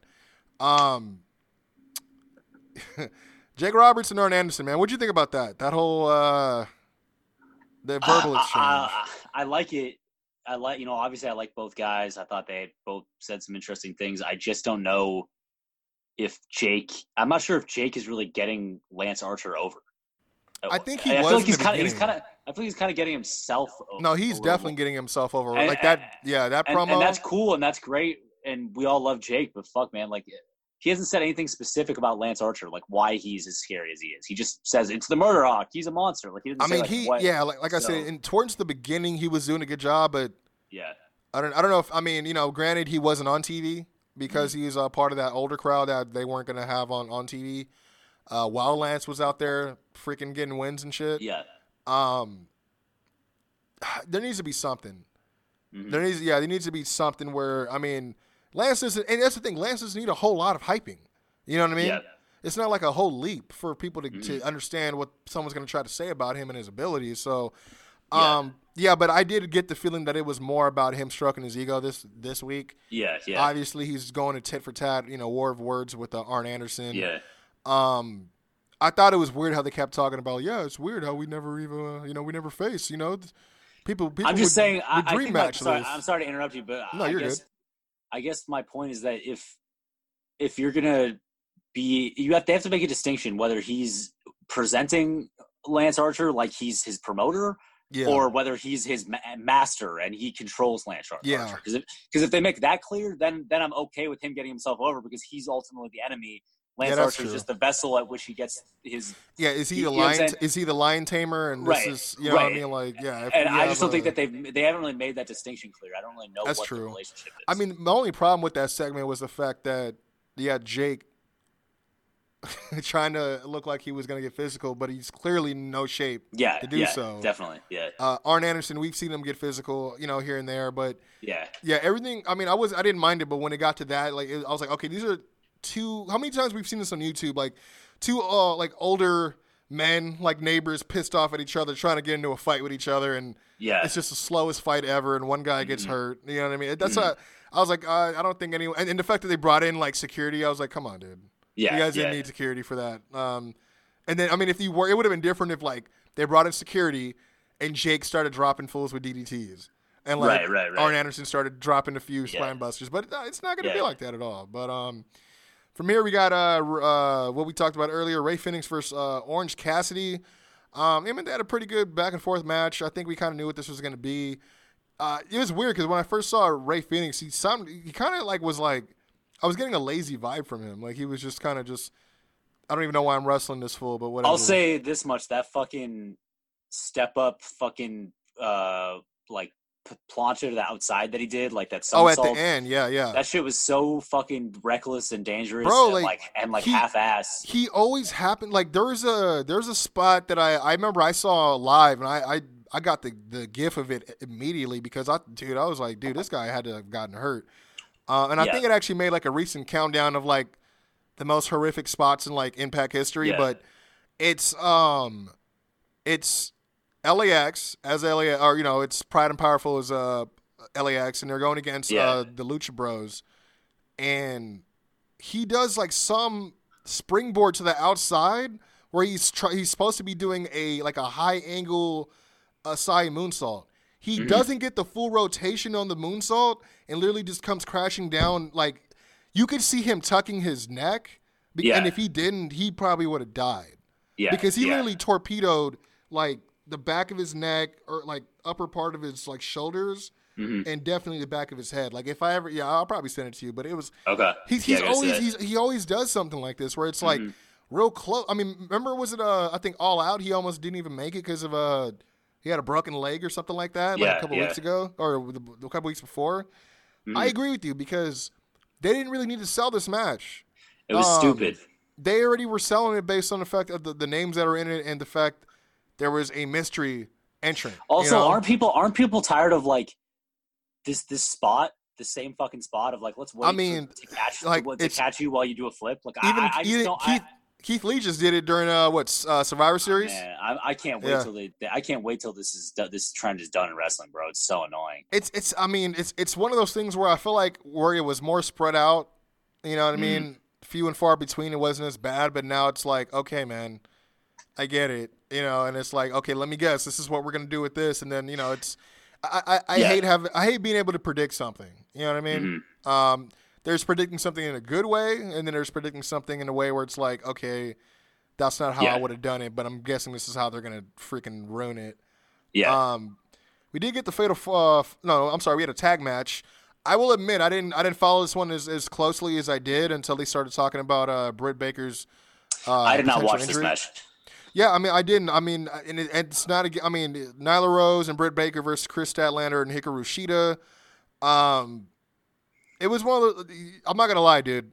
Um, Jake Roberts and Arn Anderson, man, what'd you think about that? That whole uh the verbal I- exchange. I, I, I like it. I like, you know, obviously I like both guys. I thought they both said some interesting things. I just don't know if Jake. I'm not sure if Jake is really getting Lance Archer over. I oh, think he I was feel like he's kind of. He's kind of. I feel like he's kind of getting himself. Over, no, he's definitely getting himself over. And- like that, yeah, that and, promo. and that's cool and that's great. And we all love Jake, but fuck, man, like he hasn't said anything specific about Lance Archer, like why he's as scary as he is. He just says it's the Murder Hawk. He's a monster. Like he doesn't I mean, he, yeah, like, like I said, in, towards the beginning, he was doing a good job, but yeah, I don't, I don't know if, I mean, you know, granted, he wasn't on TV because Mm-hmm. he's a part of that older crowd that they weren't going to have on, on TV. Uh, while Lance was out there freaking getting wins and shit. yeah. Um, there needs to be something. Mhm. There needs, yeah, there needs to be something where, I mean, Lance doesn't, and that's the thing, Lance doesn't need a whole lot of hyping. You know what I mean? Yeah. It's not like a whole leap for people to, Mm-hmm. to understand what someone's going to try to say about him and his abilities. So, Yeah. um, yeah, but I did get the feeling that it was more about him stroking his ego this this week. Yeah, yeah, Obviously, he's going to tit for tat, you know, war of words with uh, Arn Anderson. yeah. Um, I thought it was weird how they kept talking about. Yeah, it's weird how we never even, uh, you know, we never face. You know, people. people I'm just would, saying. I, would I dream think match sorry. I'm sorry to interrupt you, but No, I you're good. I guess my point is that if if you're gonna be, you have they have to make a distinction whether he's presenting Lance Archer like he's his promoter, Yeah, or whether he's his ma- master and he controls Lance Archer. Yeah. Because if, if they make that clear, then then I'm okay with him getting himself over because he's ultimately the enemy. Lance Yeah, Archer is just the vessel at which he gets his. yeah. Is he the know what I'm lion? Is he the lion tamer? And Right, this is, you know, what I mean, like, yeah. if And I just don't think that they've they haven't really made that distinction clear. I don't really know That's what true. the relationship is. I mean, the only problem with that segment was the fact that yeah, Jake trying to look like he was going to get physical, but he's clearly in no shape. yeah, to do yeah, so. definitely, yeah, Uh, Arn Anderson, we've seen him get physical, you know, here and there, but yeah, yeah, everything. I mean, I was I didn't mind it, but when it got to that, like, it, I was like, okay, these are two. How many times we've seen this on YouTube? Like, two uh like older men, like neighbors, pissed off at each other, trying to get into a fight with each other, and yeah. it's just the slowest fight ever, and one guy gets Mm-hmm. hurt. You know what I mean? That's a. I was like, uh, I don't think anyone. And, and the fact that they brought in like security, I was like, come on, dude. Yeah, you guys yeah. didn't need security for that. Um, and then I mean, if you were, it would have been different if like they brought in security and Jake started dropping fools with DDTs, and like Right, right, right. Arn Anderson started dropping a few Yeah. slam busters. But uh, it's not going to be like that at all. But um, from here we got uh, uh what we talked about earlier, Rey Fenix versus uh, Orange Cassidy. Um, him and they had a pretty good back and forth match. I think we kind of knew what this was going to be. Uh, it was weird because when I first saw Rey Fenix, he sounded he kind of like was like I was getting a lazy vibe from him. Like he was just kind of just I don't even know why I'm wrestling this fool, but whatever. I'll say this much: that fucking step up, fucking uh, like p- plancha to the outside that he did, like that oh, at the end, yeah, yeah. That shit was so fucking reckless and dangerous, Bro, and like, like, and like half ass. he always happened like there was a there's a spot that I I remember I saw live and I I, I got the the gif of it immediately because I dude I was like dude this guy had to have gotten hurt, uh, and I Yeah. think it actually made like a recent countdown of like the most horrific spots in like Impact history, Yeah. but it's um it's LAX as LA or you know it's Pride and Powerful as uh LAX and they're going against Yeah. uh the Lucha Bros and he does like some springboard to the outside where he's try- he's supposed to be doing a like a high angle Asai moonsault. He Mm-hmm. doesn't get the full rotation on the moonsault and literally just comes crashing down like you could see him tucking his neck be- Yeah. and if he didn't he probably would have died Yeah, because he yeah. literally torpedoed like the back of his neck or like upper part of his like shoulders Mhm. and definitely the back of his head. Like if I ever, yeah, I'll probably send it to you. But it was Okay. he's he's I always he's, he always does something like this where it's like Mhm. real close. I mean, remember was it uh I think All Out? He almost didn't even make it because of uh he had a broken leg or something like that like Yeah, a couple yeah. weeks ago or the, the couple weeks before. Mhm. I agree with you because they didn't really need to sell this match It was um, stupid. they already were selling it based on the fact of the, the names that are in it and the fact there was a mystery entrant. you Also, know? aren't people aren't people tired of like this this spot, the same fucking spot of like let's wait I mean, to catch like, to, it's- catch you while you do a flip. Like even I, I, I just don't. Keith, Keith Lee just did it during uh what uh, Survivor Series. man, I, I can't wait Yeah. till they. I can't wait till this is this trend is done in wrestling, bro. It's so annoying. It's it's I mean it's it's one of those things where I feel like where it was more spread out. You know what I Mm. mean? Few and far between. It wasn't as bad, but now it's like okay, man, I get it. You know, and it's like okay, let me guess. This is what we're gonna do with this, and then you know it's. I, I, I Yeah. hate having I hate being able to predict something. You know what I mean? Mm-hmm. Um, there's predicting something in a good way, and then there's predicting something in a way where it's like, okay, that's not how Yeah. I would have done it, but I'm guessing this is how they're gonna freaking ruin it. Yeah, Um, we did get the fatal. f- Uh, no, I'm sorry. We had a tag match. I will admit, I didn't. I didn't follow this one as, as closely as I did until they started talking about uh, Britt Baker's. Uh, I did not watch this match. Yeah, I mean, I didn't. I mean, and it, it's not. A, I mean, Nyla Rose and Britt Baker versus Kris Statlander and Hikaru Shida. Um, it was one of the. I'm not gonna lie, dude.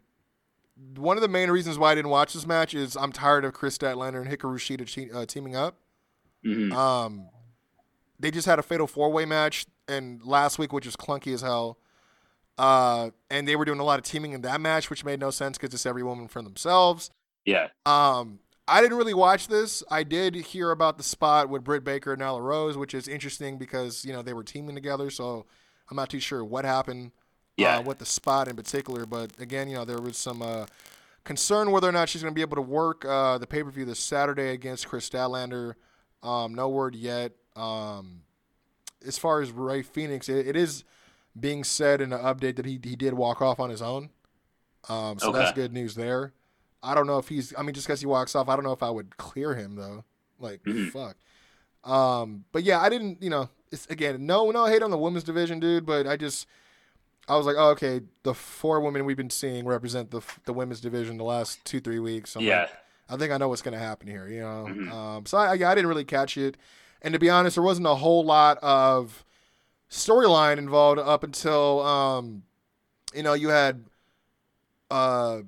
One of the main reasons why I didn't watch this match is I'm tired of Kris Statlander and Hikaru Shida che- uh, teaming up. Mm-hmm. Um, they just had a fatal four way match and last week, which was clunky as hell. Uh, and they were doing a lot of teaming in that match, which made no sense because it's every woman for themselves. Yeah, Um, I didn't really watch this. I did hear about the spot with Britt Baker and Nyla Rose, which is interesting because you know they were teaming together. So I'm not too sure what happened Yeah. uh, with the spot in particular. But again, you know there was some uh, concern whether or not she's going to be able to work uh, the pay per view this Saturday against Kris Statlander. Um, no word yet. Um, as far as Rey Fenix, it, it is being said in the update that he he did walk off on his own. Um, so that's good news there. I don't know if he's. I mean, just because he walks off, I don't know if I would clear him though. Like Mhm. fuck. Um, but yeah, I didn't. You know, it's again, no, no hate on the women's division, dude. But I just, I was like, oh, okay, the four women we've been seeing represent the the women's division the last two three weeks. I'm yeah. like, I think I know what's gonna happen here. You know, Mhm. um, so I, I didn't really catch it, and to be honest, there wasn't a whole lot of storyline involved up until um, you know you had uh,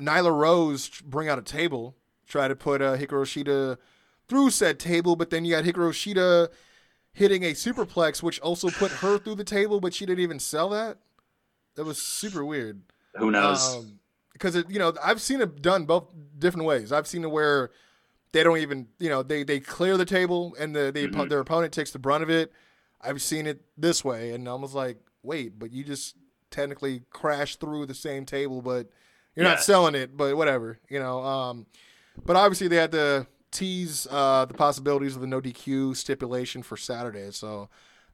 Nyla Rose bring out a table, try to put uh, Hikaru Shida through said table, but then you got Hikaru Shida hitting a superplex, which also put her through the table, but she didn't even sell that. That was super weird Who knows? Um, because it, you know, I've seen it done both different ways. I've seen it where they don't even, you know, they they clear the table and the they, their opponent takes the brunt of it. I've seen it this way, and I was like, wait, but you just technically crash through the same table, but you're Yeah. not selling it. But whatever, you know. Um, but obviously they had to tease uh, the possibilities of the no DQ stipulation for Saturday. So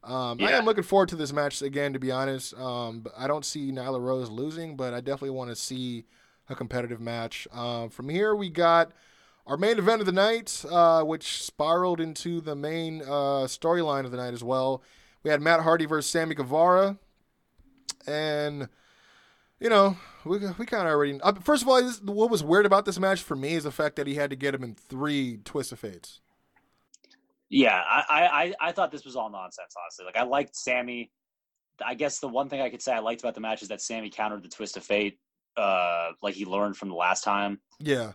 um, I am looking forward to this match again. To be honest, um, but I don't see Nyla Rose losing, but I definitely want to see a competitive match. Um, from here, we got our main event of the night, uh, which spiraled into the main uh, storyline of the night as well. We had Matt Hardy versus Sammy Guevara, and you know we we kind of already. Uh, first of all, this, what was weird about this match for me is the fact that he had to get him in three twist of fates. Yeah, I, I, I- I thought this was all nonsense, honestly. Like I liked Sammy. I guess the one thing I could say I liked about the match is that Sammy countered the twist of fate, uh, like he learned from the last time. Yeah,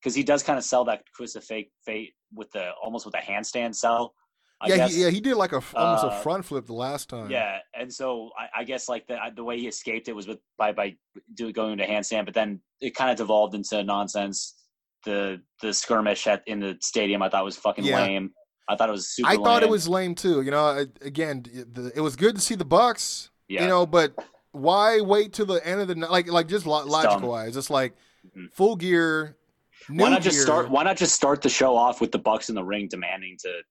Because he does kind of sell that twist of fate fate with the almost with a handstand sell. I yeah, guess. he, yeah. He did like a almost a Uh, front flip the last time. Yeah, and so I, I guess like the the way he escaped it was with by by doing going into handstand, but then it kind of devolved into nonsense. The the skirmish at in the stadium I thought was fucking Yeah. lame. I thought it was super. I thought it lame. was lame too. You know, I- again, the, it was good to see the Bucks. Yeah. You know, but why wait till the end of the night? Like, like just lo- logical wise, it's like Mhm. full gear. Why not just start? Why not just start the show off with the Bucks in the ring demanding to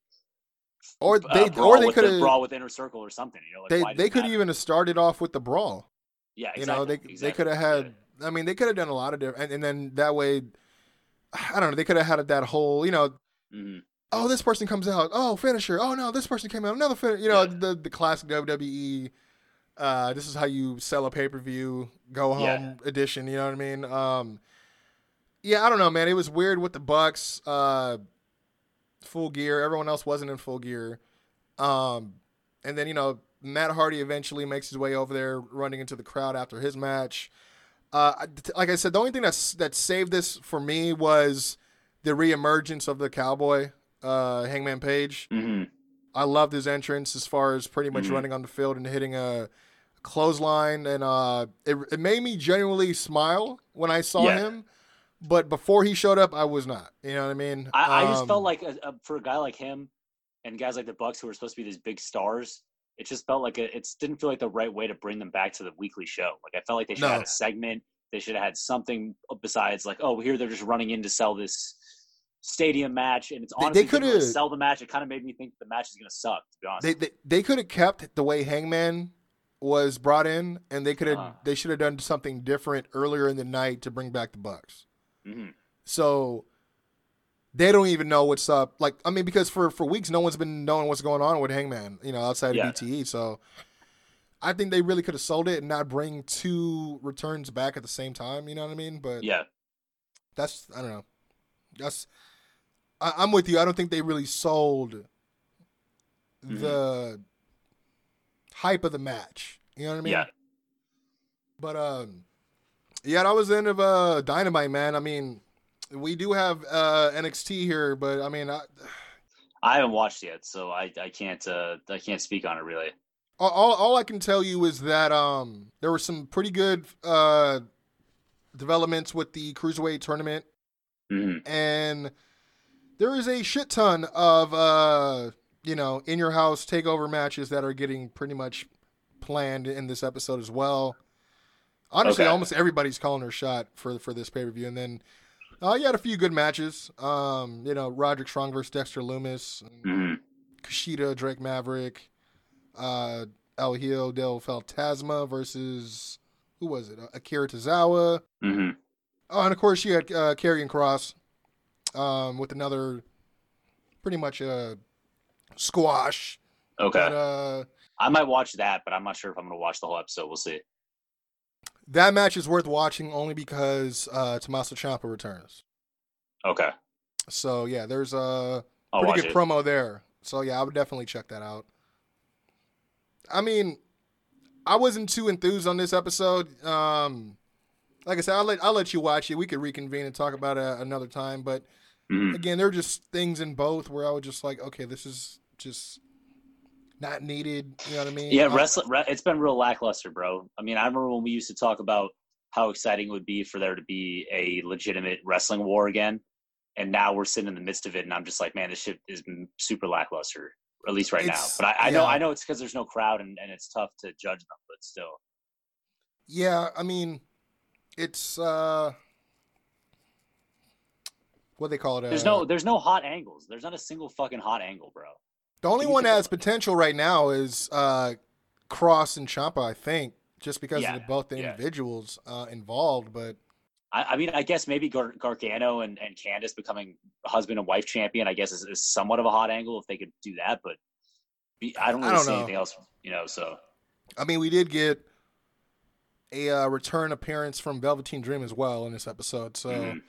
Or uh, they, brawl or they could the have, brawl with inner circle or something? You know, like, they they could even have started off with the brawl. yeah, You know, they exactly, they could have exactly. had. I mean, they could have done a lot of different, and, and then that way, I don't know. They could have had that whole, you know, Mhm. oh, this person comes out, oh, finisher, oh no, this person came out, another finisher. You know, Yeah. the the classic WWE. Uh, this is how you sell a pay per view go home Yeah. edition. You know what I mean? Um, yeah, I don't know, man. It was weird with the Bucks. Uh, full gear. Everyone else wasn't in full gear. Um, and then you know Matt Hardy eventually makes his way over there, running into the crowd after his match. Uh, like I said, the only thing that's that saved this for me was the reemergence of the cowboy, uh, Hangman Page. Mhm. I loved his entrance as far as pretty much Mhm. running on the field and hitting a clothesline, and uh, it it made me genuinely smile when I saw Yeah. him. But before he showed up, I was not. You know what I mean? I, I just Um, felt like a, a, for a guy like him and guys like the Bucks who are supposed to be these big stars, it just felt like a, it didn't feel like the right way to bring them back to the weekly show. Like I felt like they should have had a segment. They should have had something besides like, oh, here they're just running in to sell this stadium match, and it's They- they honestly didn't really coulda- sell the match. It kind of made me think the match is going to suck. To be honest, they they, they could have kept the way Hangman was brought in, and they could have Uh-huh. they should have done something different earlier in the night to bring back the Bucks. Mhm. So they don't even know what's up. Like I mean, because for for weeks no one's been knowing what's going on with Hangman, you know, outside Yeah. of BTE. So I think they really could have sold it and not bring two returns back at the same time. You know what I mean? But yeah, that's I don't know. That's I, I'm with you. I don't think they really sold the hype of the match. You know what I mean? yeah. But um, yeah, that was the end of uh Dynamite, man. I mean, we do have uh NXT here, but I mean, I, I haven't watched yet, so I, I can't uh, I can't speak on it really. all, all I can tell you is that um there were some pretty good uh developments with the cruiserweight tournament, hmm and there is a shit ton of uh you know in your house takeover matches that are getting pretty much planned in this episode as well. Honestly, Okay. almost everybody's calling her shot for for this pay per view, and then uh, you had a few good matches. Um, you know, Roderick Strong versus Dexter Lumis, hmm Kushida, Drake Maverick, uh, El Hijo del Fantasma versus who was it? Uh, Akira Tozawa. hmm Oh, and of course you had uh, Karrion Kross um, with another pretty much a squash. Okay, But uh, I might watch that, but I'm not sure if I'm going to watch the whole episode. We'll see. That match is worth watching only because uh, Tommaso Ciampa returns. Okay, So yeah, there's a I'll pretty good it. promo there. So yeah, I would definitely check that out. I mean, I wasn't too enthused on this episode. Um, like I said, I'll let I'll let you watch it. We could reconvene and talk about it another time. But Mhm. again, there are just things in both where I was just like, okay, this is just not needed. You know what I mean? Yeah, Uh, wrestling. Re- it's been real lackluster, bro. I mean, I remember when we used to talk about how exciting it would be for there to be a legitimate wrestling war again, and now we're sitting in the midst of it, and I'm just like, man, this shit is super lackluster, at least right It's- now. But I, I know. I know it's because there's no crowd, and, and it's tough to judge them, but still, Yeah, I mean, it's uh, what they call it. There's uh, no there's no hot angles. There's not a single fucking hot angle, bro. The only one that has potential right now is uh, Kross and Ciampa, I think, just because Yeah, of the, both the yeah. individuals uh, involved. But I, I mean, I guess maybe Gar- Gargano and, and Candice becoming husband and wife champion, I guess, is, is somewhat of a hot angle if they could do that. But be- I don't I really don't see know. anything else, you know. So I mean, we did get a uh, return appearance from Velveteen Dream as well in this episode, so Mhm.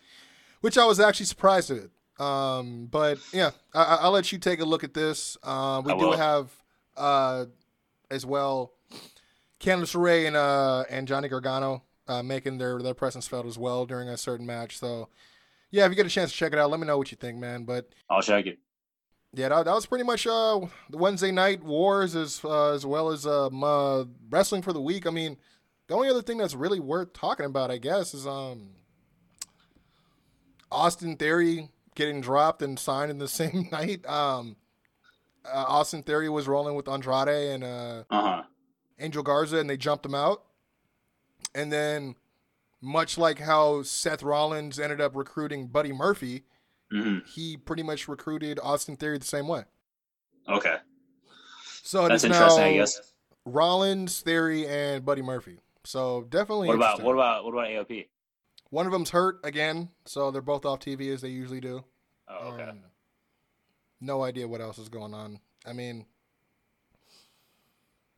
which I was actually surprised at. Um, but yeah, I, I- I'll let you take a look at this. Uh, we I do will. have uh, as well Candice LeRae and uh, and Johnny Gargano uh, making their their presence felt as well during a certain match. So yeah, if you get a chance to check it out, let me know what you think, man. But I'll check it. yeah, that, that was pretty much uh, the Wednesday night wars as uh, as well as um, uh, wrestling for the week. I mean, the only other thing that's really worth talking about, I guess, is um, Austin Theory getting dropped and signed in the same night. Um, uh, Austin Theory was rolling with Andrade and uh, Uh huh. Angel Garza, and they jumped him out. And then, much like how Seth Rollins ended up recruiting Buddy Murphy, hmm he pretty much recruited Austin Theory the same way. Okay, So that's interesting. now I guess. Rollins, Theory, and Buddy Murphy. So definitely. What about what about what about AOP? One of them's hurt again, so they're both off TV as they usually do. Oh, okay. Um, no idea what else is going on. I mean,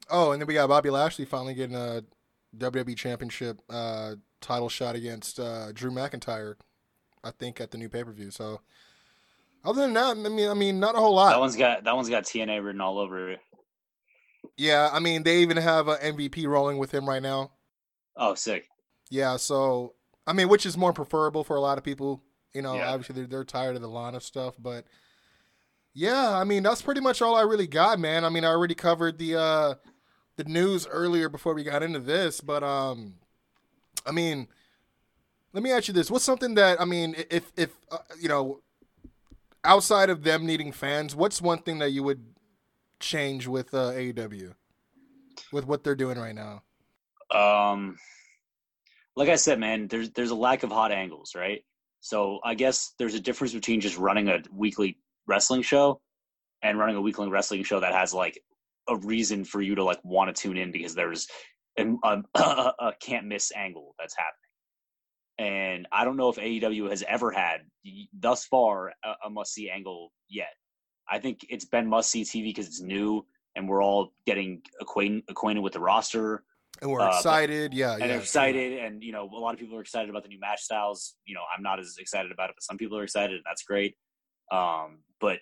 oh, and then we got Bobby Lashley finally getting a WWE Championship uh, title shot against uh, Drew McIntyre. I think at the new pay per view. So, other than that, I mean, I mean, not a whole lot. that one's got that one's got TNA written all over it. yeah, I mean, they even have an MVP rolling with him right now. Oh, sick. Yeah, so I mean, which is more preferable for a lot of people. You know, Yeah. obviously they're, they're tired of the Lana stuff, but yeah, I mean that's pretty much all I really got, man. I mean, I already covered the uh the news earlier before we got into this, but um, I mean, let me ask you this: What's something that I mean, if if uh, you know, outside of them needing fans, what's one thing that you would change with uh, AEW, with what they're doing right now? Um, like I said, man, there's there's a lack of hot angles, right? So I guess there's a difference between just running a weekly wrestling show and running a weekly wrestling show that has like a reason for you to like want to tune in because there's an, a, a can't miss angle that's happening. And I don't know if AEW has ever had thus far a, a must see angle yet. I think it's been must see TV because it's new and we're all getting acquainted acquainted with the roster And we're Uh, but- excited, yeah, and yeah, they're sure. excited and you know a lot of people are excited about the new match styles. You know i'm not as excited about it but some people are excited and that's great. Um, but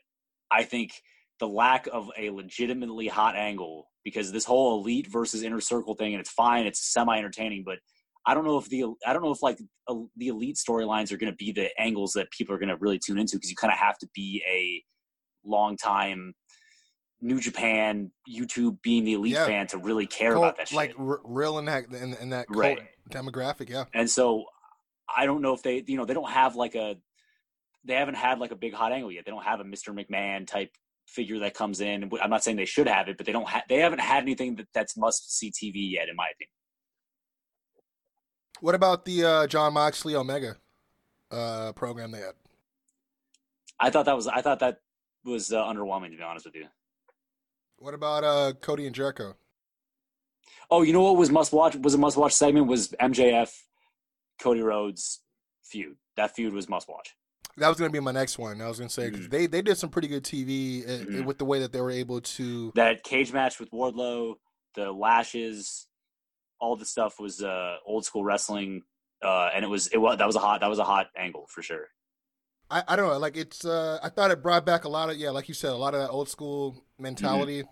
i think the lack of a legitimately hot angle because this whole elite versus inner circle thing and it's fine it's semi entertaining but i don't know if the i don't know if like the elite storylines are going to be the angles that people are going to really tune into because you kind of have to be a long time new japan youtube being the elite Yeah. fan to really care Cult- about that shit like r- real in that in, in that Right. demographic, yeah. And so I don't know if they, you know, they don't have like a, they haven't had like a big hot angle yet. They don't have a Mr. McMahon type figure that comes in. I'm not saying they should have it, but they don't have, they haven't had anything that, that's must see TV yet, in my opinion. What about the uh, Jon Moxley Omega uh, program they had? I thought that was, I thought that was uh, underwhelming to be honest with you. What about uh, Cody and Jericho? Oh, you know what was must watch, was a must watch segment was MJF, Cody Rhodes feud. That feud was must watch. That was going to be my next one. I was going to say Mhm. they they did some pretty good TV uh, Mhm. with the way that they were able to. That cage match with Wardlow, the lashes, all the stuff was uh, old school wrestling, uh, and it was it was that was a hot that was a hot angle for sure. I, I don't know, like it's. Uh, I thought it brought back a lot of yeah, like you said, a lot of that old school mentality,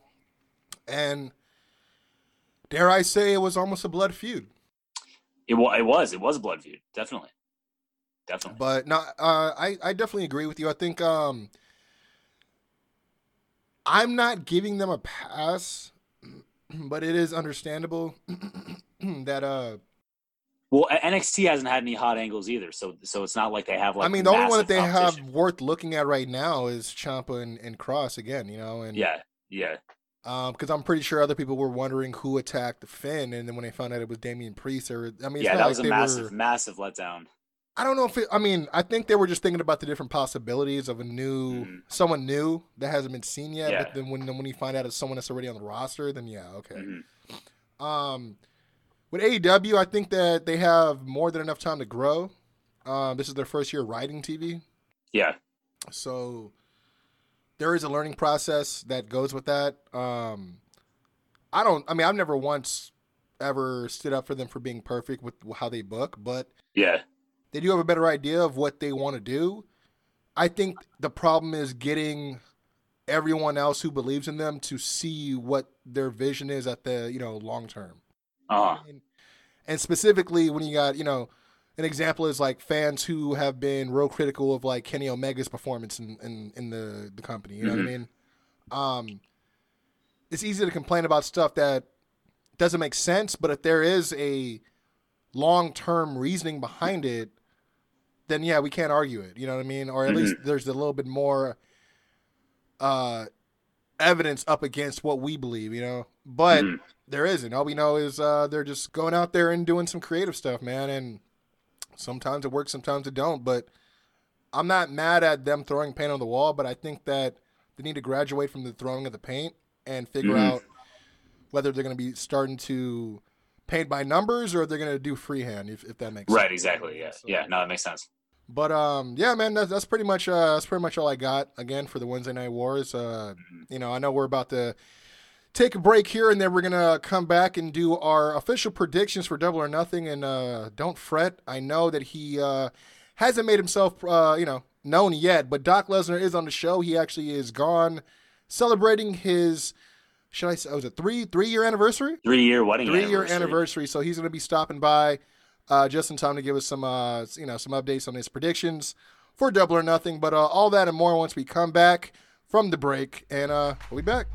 and dare I say, it was almost a blood feud. It was it was it was a blood feud, definitely, definitely. But no, uh, I I definitely agree with you. I think um, I'm not giving them a pass, but it is understandable that uh, Well, NXT hasn't had any hot angles either, so so it's not like they have like. I mean the only one that they have worth looking at right now is Ciampa and, and Kross again. You know, and Yeah, yeah. because I'm pretty sure other people were wondering who attacked Finn, and then when they found out it was Damian Priest, or I mean, yeah, that like was a massive, were- massive letdown. I don't know if it. I mean, I think they were just thinking about the different possibilities of a new, Mhm. someone new that hasn't been seen yet. Yeah. But then when when you find out it's someone that's already on the roster, then yeah, okay. Mhm. Um, with AEW, I think that they have more than enough time to grow. Um, this is their first year writing TV, Yeah, so there is a learning process that goes with that. Um, I don't. I mean, I've never once ever stood up for them for being perfect with how they book, but yeah, they do have a better idea of what they want to do. I think the problem is getting everyone else who believes in them to see what their vision is at the you know long term. Uh, And- And specifically, when you got, you know, an example is like fans who have been real critical of like Kenny Omega's performance in, in, in the, the company. You know Mhm. what I mean? Um, it's easy to complain about stuff that doesn't make sense, but if there is a long term reasoning behind it, then yeah, we can't argue it. You know what I mean? Or at least there's a little bit more uh, evidence up against what we believe, you know? But Mhm. There isn't. All we know is uh, they're just going out there and doing some creative stuff, man. And sometimes it works, sometimes it don't. But I'm not mad at them throwing paint on the wall, but I think that they need to graduate from the throwing of the paint and figure Mhm. out whether they're going to be starting to paint by numbers or they're going to do freehand, if, if that makes right, sense. Right, exactly. Yeah, So- yeah. No, that makes sense. But um, yeah, man, that's, that's pretty much uh, that's pretty much all I got again for the Wednesday Night Wars. Uh, you know, I know we're about to take a break here, and then we're gonna come back and do our official predictions for Double or Nothing. And uh, don't fret, I know that he uh, hasn't made himself uh, you know known yet, but Doc Lesnar is on the show. He actually is gone celebrating his should I say oh, was it three three year anniversary? Three year wedding three year anniversary. anniversary. So he's going to be stopping by uh, just in time to give us some, uh, you know, some updates on his predictions for Double or Nothing. But uh, all that and more once we come back from the break, and uh, we'll be back.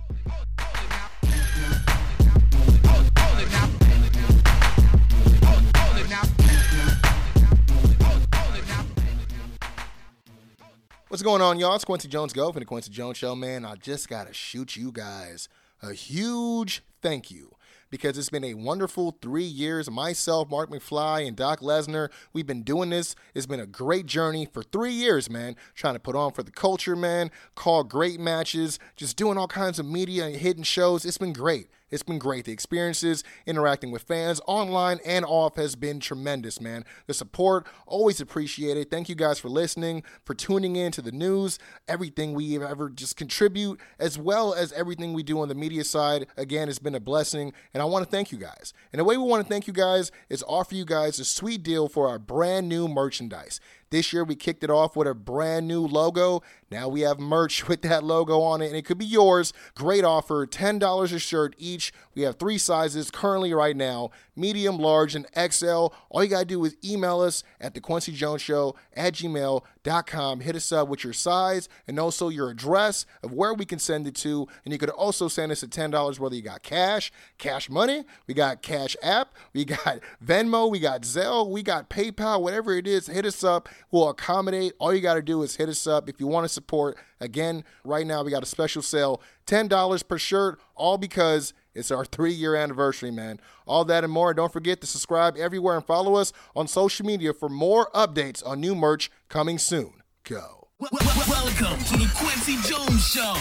What's going on, y'all? It's Kwency Jones Go from the Kwency Jones Show, man. I just got to shoot you guys a huge thank you because it's been a wonderful three years. Myself, Mark McFly, and Doc Lesnar, we've been doing this. It's been a great journey for three years, man. Trying to put on for the culture, man. Call great matches, just doing all kinds of media and hidden shows. It's been great. It's been great. The experiences, interacting with fans online and off, has been tremendous, man. The support, always appreciated. Thank you guys for listening, for tuning in to the news, everything we ever just contribute, as well as everything we do on the media side. Again, it's been a blessing, and I want to thank you guys. And the way we want to thank you guys is offer you guys a sweet deal for our brand new merchandise. This year we kicked it off with a brand new logo. Now we have merch with that logo on it, and it could be yours. Great offer $10 a shirt each. We have three sizes currently right now medium, large, and XL. All you got to do is email us at the Kwency Jones Show at gmail.com. Hit us up with your size and also your address of where we can send it to. And you could also send us a $10 whether you got cash, cash money, we got Cash App, we got Venmo, we got Zelle, we got PayPal, whatever it is, hit us up. We'll accommodate. All you got to do is hit us up if you want to support. Again, right now we got a special sale $10 per shirt, all because it's our three year anniversary, man. All that and more. Don't forget to subscribe everywhere and follow us on social media for more updates on new merch coming soon. Go. Wel- wel- Welcome to the Kwency Jones Show,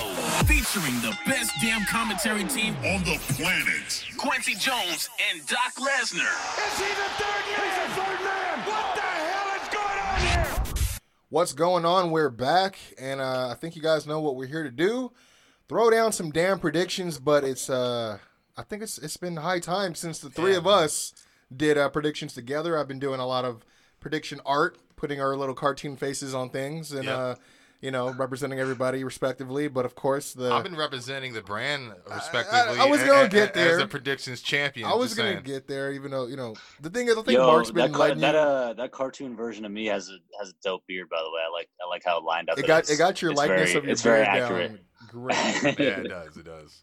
featuring the best damn commentary team on the planet. Kwency Jones and Doc Lesnar. Is he the third man? He's the third man. What the hell is going on here? What's going on? We're back, and uh, I think you guys know what we're here to do. Throw down some damn predictions, but it's uh, I think it's it's been high time since the three of us did uh, predictions together. I've been doing a lot of prediction art, putting our little cartoon faces on things, and Yep. uh, you know, representing everybody respectively. But of course, the I've been representing the brand respectively. I was gonna a- get there. as a predictions champion. I was gonna saying. get there, even though you know the thing is, I think Yo, Mark's been that letting that you. uh that cartoon version of me has a has a dope beard. By the way, I like I like how it lined up. it got is. it got your It's likeness very- of your It's very beard accurate. down. Great. yeah, it does. It does.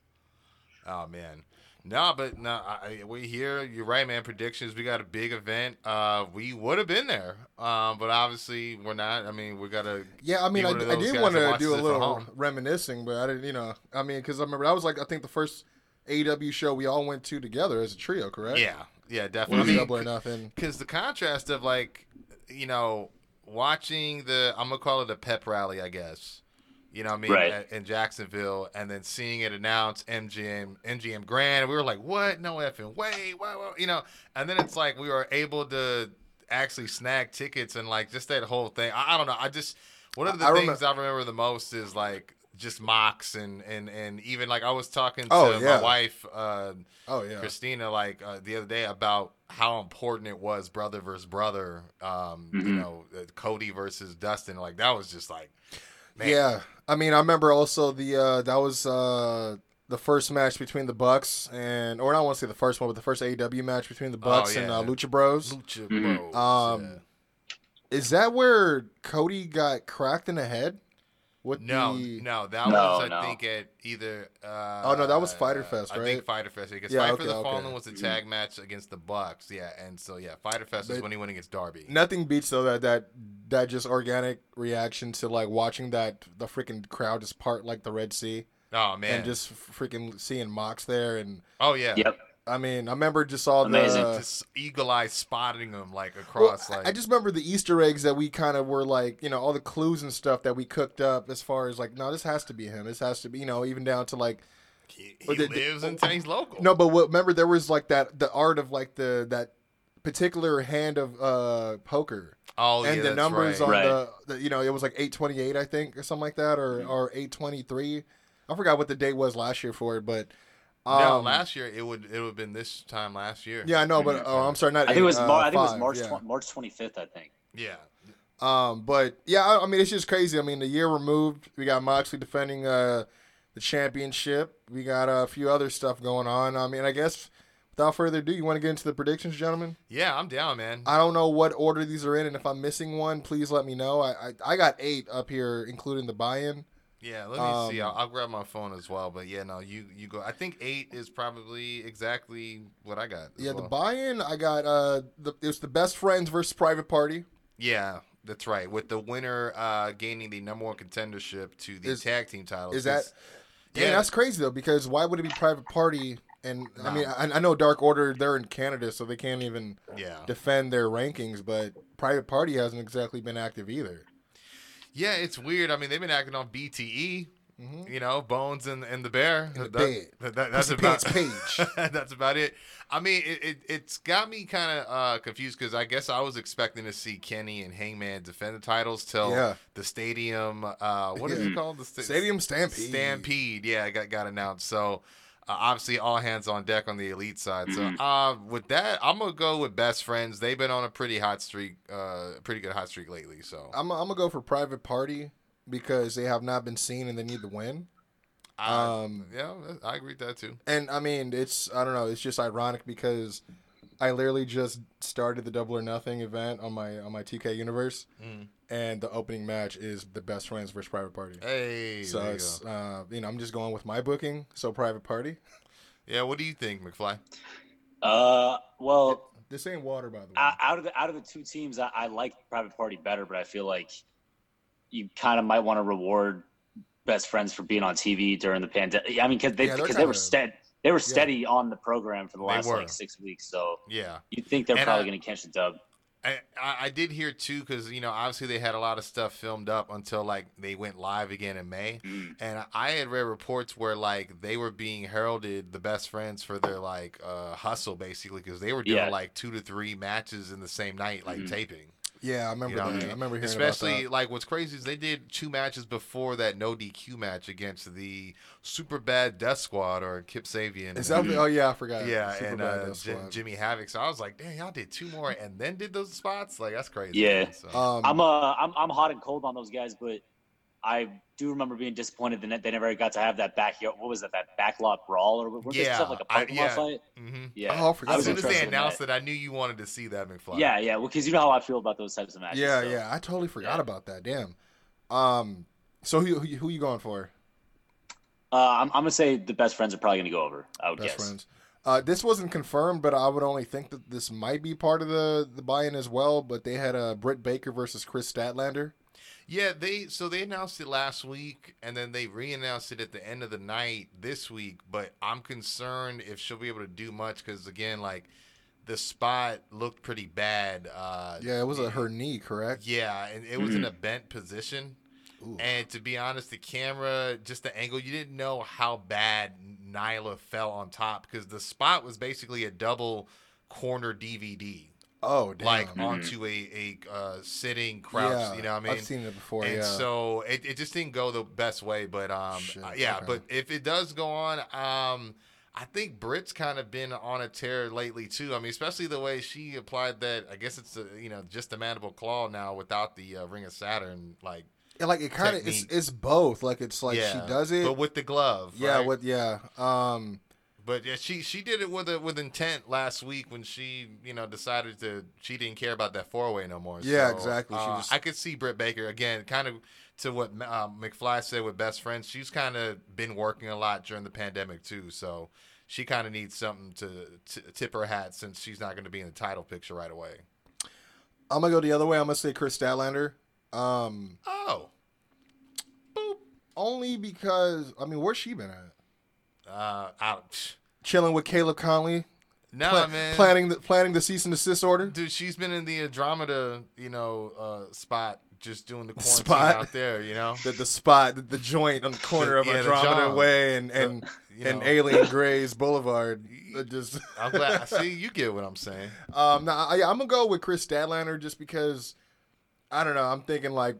Oh man. No, but no, I, we here. You're right, man. Predictions. We got a big event. Uh, we would have been there, um, but obviously we're not. I mean, we gotta. Yeah, I mean, I, I did want to do a little reminiscing, but I didn't, you know, I mean, because I remember that was like I think the first AEW show we all went to together as a trio, correct? Yeah, yeah, definitely. I mean, double or nothing. because the contrast of like, you know, watching the I'm gonna call it a pep rally, I guess. You know what I mean? Right. In Jacksonville, and then seeing it announced MGM MGM Grand, we were like, "What? No effing way!" Wow, wow. You know, and then it's like we were able to actually snag tickets and like just that whole thing. I, I don't know. I just one of the I- I things remem- I remember the most is like just Mox and and and even like I was talking to Oh, yeah. my wife. Uh, Oh yeah, Christina like uh, the other day about how important it was brother versus brother. Um, You Mhm. know, uh, Cody versus Dustin. Like that was just like, man. yeah. I mean, I remember also the uh that was uh the first match between the Bucks and, or I don't want to say the first one, but the first AEW match between the Bucks and yeah. uh, Lucha Bros. Lucha Mhm. Bros. Um, yeah. Is that where Cody got cracked in the head? With No, the... no, that No, was I no. think at either. Uh, Oh, no, that was Fyter Fest, I right? think Fyter Fest because Yeah, Fight okay, for the okay. Fallen was the tag match against the Bucks. Yeah, and so yeah, Fyter Fest was But- when he went against Darby. Nothing beats though that that that just organic reaction to like watching that the freaking crowd just part like the Red Sea Oh man. and just freaking seeing Mox there and oh yeah. Yep. I mean I remember just all Amazing. the Just eagle eye spotting them like across I- like. I just remember the Easter eggs that we kind of were like, you know, all the clues and stuff that we cooked up as far as like, no, this has to be him. This has to be, you know, even down to like, he, he the- the- lives in town. He's local. no, but what, remember there was like that the art of like the that particular hand of uh poker Oh and yeah, the that's numbers right. on Right. the, the, you know, it was like eight twenty eight, I think, or something like that, or or eight twenty three. I forgot what the date was last year for it, but um, no, last year it would it would have been this time last year. yeah, I know, but oh, I'm sorry, not. I think it was eight, Mar- uh, I think it was March yeah. twen- March 25th. I think. yeah. Um, but yeah, I, I mean, it's just crazy. I mean, the year removed, we got Moxley defending uh the championship. We got a few other stuff going on. I mean, I guess without further ado, you want to get into the predictions, gentlemen? Yeah, I'm down, man. I don't know what order these are in, and if I'm missing one, please let me know. I I, I got eight up here, including the buy-in. Yeah, let me see. Um, I'll, I'll grab my phone as well. But yeah, no, you you go. I think eight is probably exactly what I got. Yeah, the buy-in, I got uh, the it's the best friends versus private party. Yeah, that's right. With the winner uh, gaining the number one contendership to the Is- tag team titles. Is that? Yeah, Yeah. that's crazy though. Because why would it be private party? And I mean, I, I know Dark Order they're in Canada, so they can't even Yeah. defend their rankings. But private party hasn't exactly been active either. Yeah, it's weird. I mean, they've been acting on BTE. You know, Bones and, and the Bear. And the That- that- that- that's about page. that's about it. I mean, it, it it's got me kind of uh, confused because I guess I was expecting to see Kenny and Hangman defend the titles till Yeah. the stadium. Uh, what is it called? The sta- Stadium Stampede. Stampede. Yeah, it got got announced. So. Uh, obviously, all hands on deck on the elite side. So, Mhm. uh, with that, I'm gonna go with best friends. They've been on a pretty hot streak, uh, pretty good hot streak lately. So, I'm, I'm gonna go for private party because they have not been seen and they need the win. I- Um, yeah, I agree with that too. And I mean, it's I don't know. It's just ironic because I literally just started the Double or Nothing event on my on my TK universe, Mm. and the opening match is the best friends versus private party. Hey, so there you it's go. uh, you know I'm just going with my booking. So private party. yeah. What do you think, McFly? Uh, well, This ain't water, by the way. out of the out of the two teams, I, I like Private Party better, but I feel like you kind of might want to reward best friends for being on TV during the pandemic. I mean, because they Yeah, they're because they were kinda- steady. They were steady on the program for the last like six weeks, so Yeah, you'd think they're And, probably going to catch the dub. I, I did hear too because you know obviously they had a lot of stuff filmed up until like they went live again in May, Mm. and I had read reports where like they were being heralded the best friends for their like uh, hustle basically because they were doing Yeah. like two to three matches in the same night like Mhm. taping. Yeah, I remember You know that. I I, mean? remember hearing Especially about like what's crazy is they did two matches before that no DQ match against the super bad Death Squad or Kip Sabian. that. Is that? Oh yeah, I forgot. yeah, Super and Bad uh, Death Jim, Squad. Jimmy Havoc. So I was like, dang, y'all did two more and then did those spots. Like that's crazy. Yeah. So, Um, I'm uh I'm I'm hot and cold on those guys, but I do remember being disappointed that they never got to have that back. What was that? That backlot brawl or was Yeah, it stuff like a parking lot yeah. fight? hmm Yeah. Oh, I forgot I As was soon as they interested announced that. it, I knew you wanted to see that McFly. Yeah, yeah. Well, because you know how I feel about those types of matches. yeah, so. yeah. I totally forgot Yeah. about that. Damn. Um. So who who, who you going for? Uh, I'm, I'm gonna say the best friends are probably gonna go over. I would Best guess. friends. Uh, this wasn't confirmed, but I would only think that this might be part of the the buy-in as well. But they had uh, Britt Baker versus Kris Statlander. Yeah, they so they announced it last week and then they re-announced it at the end of the night this week. But I'm concerned if she'll be able to do much because again, like the spot looked pretty bad. Uh, Yeah, it was a, her knee, correct? Yeah, and it was in a bent position. Ooh. And to be honest, the camera, just the angle, you didn't know how bad Nyla fell on top because the spot was basically a double corner DVD, Oh, damn. like onto a a uh, sitting crouch. yeah, you know what I mean? I've seen it before. and yeah. so it, it just didn't go the best way. But um, Shit, uh, yeah, okay. but if it does go on, um, I think Britt's kind of been on a tear lately too. I mean, especially the way she applied that. I guess it's a, you know just the mandible claw now without the uh, Ring of Saturn. Like Yeah, like it kind of it's, it's both. Like it's like yeah, she does it. but with the glove. yeah, right? with yeah. Um, But yeah, she she did it with a, with intent last week when she you know decided to she didn't care about that four way no more. Yeah, So, exactly. She uh, just- I could see Britt Baker again, kind of to what uh, McFly said with best friends. She's kind of been working a lot during the pandemic too, so she kind of needs something to, to tip her hat since she's not going to be in the title picture right away. I'm gonna go the other way. I'm gonna say Kris Statlander. Um, Oh, only because I mean, where's she been at? Uh, ouch. Chilling with Caleb Konley, No, pla- man. planning the planning the cease and desist order. Dude, she's been in the Andromeda, you know, uh, spot, just doing the quarantine Spot? out there, you know. The, the spot, the, the joint on the corner of Yeah, Andromeda Way and and, you and know. Alien Grays Boulevard. Just I'm glad. See, you get what I'm saying. um, nah, I, I'm gonna go with Kris Statlander just because I don't know. I'm thinking like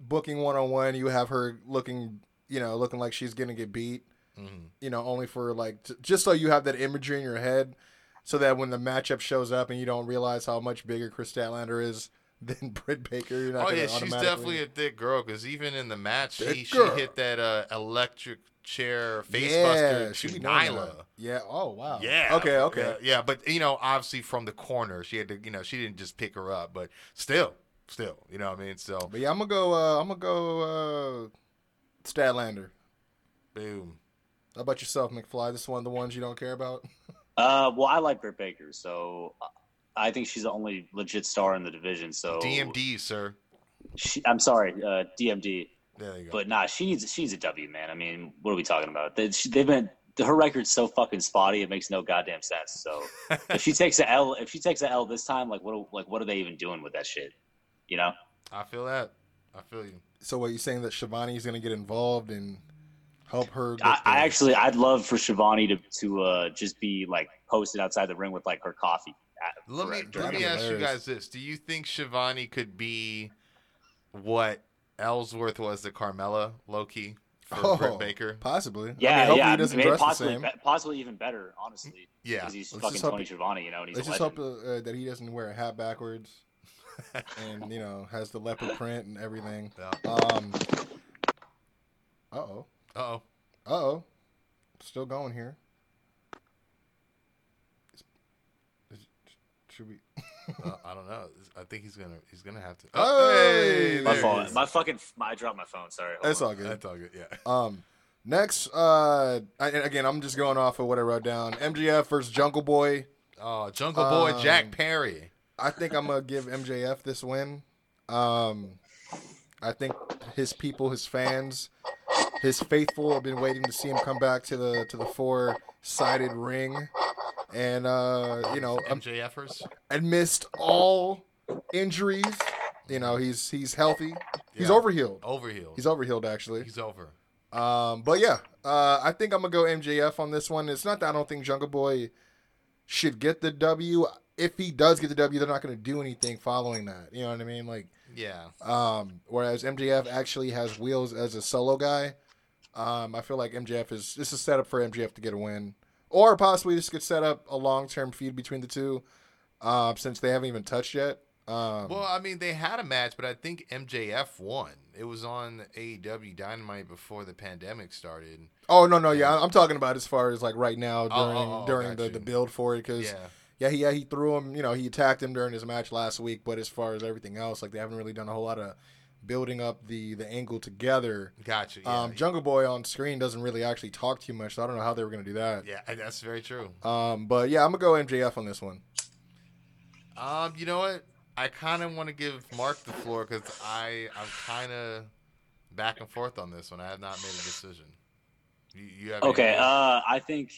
booking one on one. You have her looking, you know, looking like she's gonna get beat. Mhm. You know, only for like t- just so you have that imagery in your head, so that when the matchup shows up and you don't realize how much bigger Kris Statlander is than Britt Baker, you're not Oh yeah, she's definitely a thick girl because even in the match, Thick she, she hit that uh, electric chair face yeah, to Nyla. Yeah. Oh wow. Yeah. Okay. Okay. Yeah, yeah, but you know, obviously from the corner, she had to. You know, she didn't just pick her up, but still, still, you know what I mean. So, But yeah, I'm gonna go. Uh, I'm gonna go. Uh, Statlander. boom. How about yourself, McFly? This is one of the ones you don't care about. Uh, well, I like Britt Baker, so uh, I think she's the only legit star in the division. So DMD, sir. She, I'm sorry, uh, DMD. There you go. But nah, she's needs she needs a W, man. I mean, what are we talking about? They, she, they've been her record's so fucking spotty. It makes no goddamn sense. So if she takes a L, if she takes a L this time, like what are- like what are they even doing with that shit? You know? I feel that. I feel you. So, what you saying that Schiavone is gonna get involved and help her? Get I, I actually I'd love for Schiavone to to uh, just be like posted outside the ring with like her coffee. Let me let me ask you guys this: Do you think Schiavone could be what Ellsworth was to Carmella, Loki for oh, Britt Baker? possibly. Yeah, I mean, yeah, he doesn't maybe dress the possibly, same. be- possibly even better, honestly. Yeah. because he's Let's fucking just hope Tony he- Schiavone, you know, and he's Let's a just hope uh, that he doesn't wear a hat backwards, and you know has the leopard print and everything. Yeah. Um. Uh oh. Uh-oh. Uh oh. Still going here. Is- is- Should we? Uh, I don't know. I think he's gonna he's gonna have to. Hey, my there phone, is. my fucking, I dropped my phone. Sorry. hold That's on. all good. That's all good. Yeah. Um, next, uh, I, again, I'm just going off of what I wrote down. MJF versus Jungle Boy. Oh, Jungle Boy Um, Jack Perry. I think I'm gonna give MJF this win. Um, I think his people, his fans, his faithful have been waiting to see him come back to the to the four sided ring, and uh, you know, um, MJFers. amidst all injuries, you know, he's he's healthy. He's Yeah. overhealed. Overhealed. He's overhealed actually. He's over. Um, but yeah, uh, I think I'm gonna go MJF on this one. It's not that I don't think Jungle Boy should get the W. If he does get the W, they're not gonna do anything following that. You know what I mean? Like, Yeah. um, whereas MJF actually has wheels as a solo guy. Um, I feel like MJF is this is set up for MJF to get a win, or possibly this could set up a long term feud between the two, uh, since they haven't even touched yet. Um, Well, I mean, they had a match, but I think MJF won. It was on AEW Dynamite before the pandemic started. oh no, no, yeah, I'm talking about as far as like right now Oh, during oh, oh, during the, you. the build for it because. Yeah. Yeah, he, yeah, he threw him. You know, he attacked him during his match last week. But as far as everything else, like they haven't really done a whole lot of building up the the angle together. Gotcha. Yeah, Um, Jungle Boy on screen doesn't really actually talk too much, so I don't know how they were gonna do that. yeah, that's very true. Um, but yeah, I'm gonna go MJF on this one. Um, you know what? I kind of want to give Mark the floor because I I'm kind of back and forth on this one. I have not made a decision. You, you have Okay, uh, I think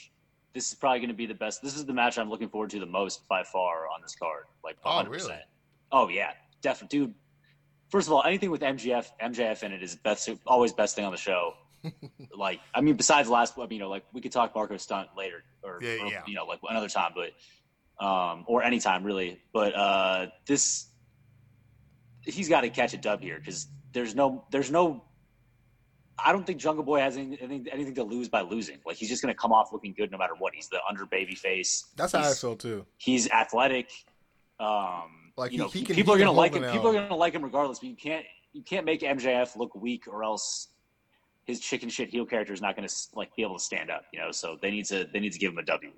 this is probably going to be the best. This is the match I'm looking forward to the most by far on this card. Like, Oh, 100%. really? Oh yeah, definitely, dude. First of all, anything with MGF, MJF in it is best, always best thing on the show. like, I mean, besides last, I mean, you know, like we could talk Marko Stunt later, or, Yeah, or, yeah. you know, like another time, but um, or anytime really. But uh, this, he's got to catch a dub here because there's no, there's no. I don't think Jungle Boy has any, anything, anything to lose by losing. Like he's just going to come off looking good no matter what. He's the under baby face. That's how I feel too. he's athletic. Um, Like, you he- know, he can- people are gonna like him. it People are gonna like him regardless. But you can't you can't make MJF look weak, or else his chicken shit heel character is not gonna like be able to stand up. You know, so they need to they need to give him a W.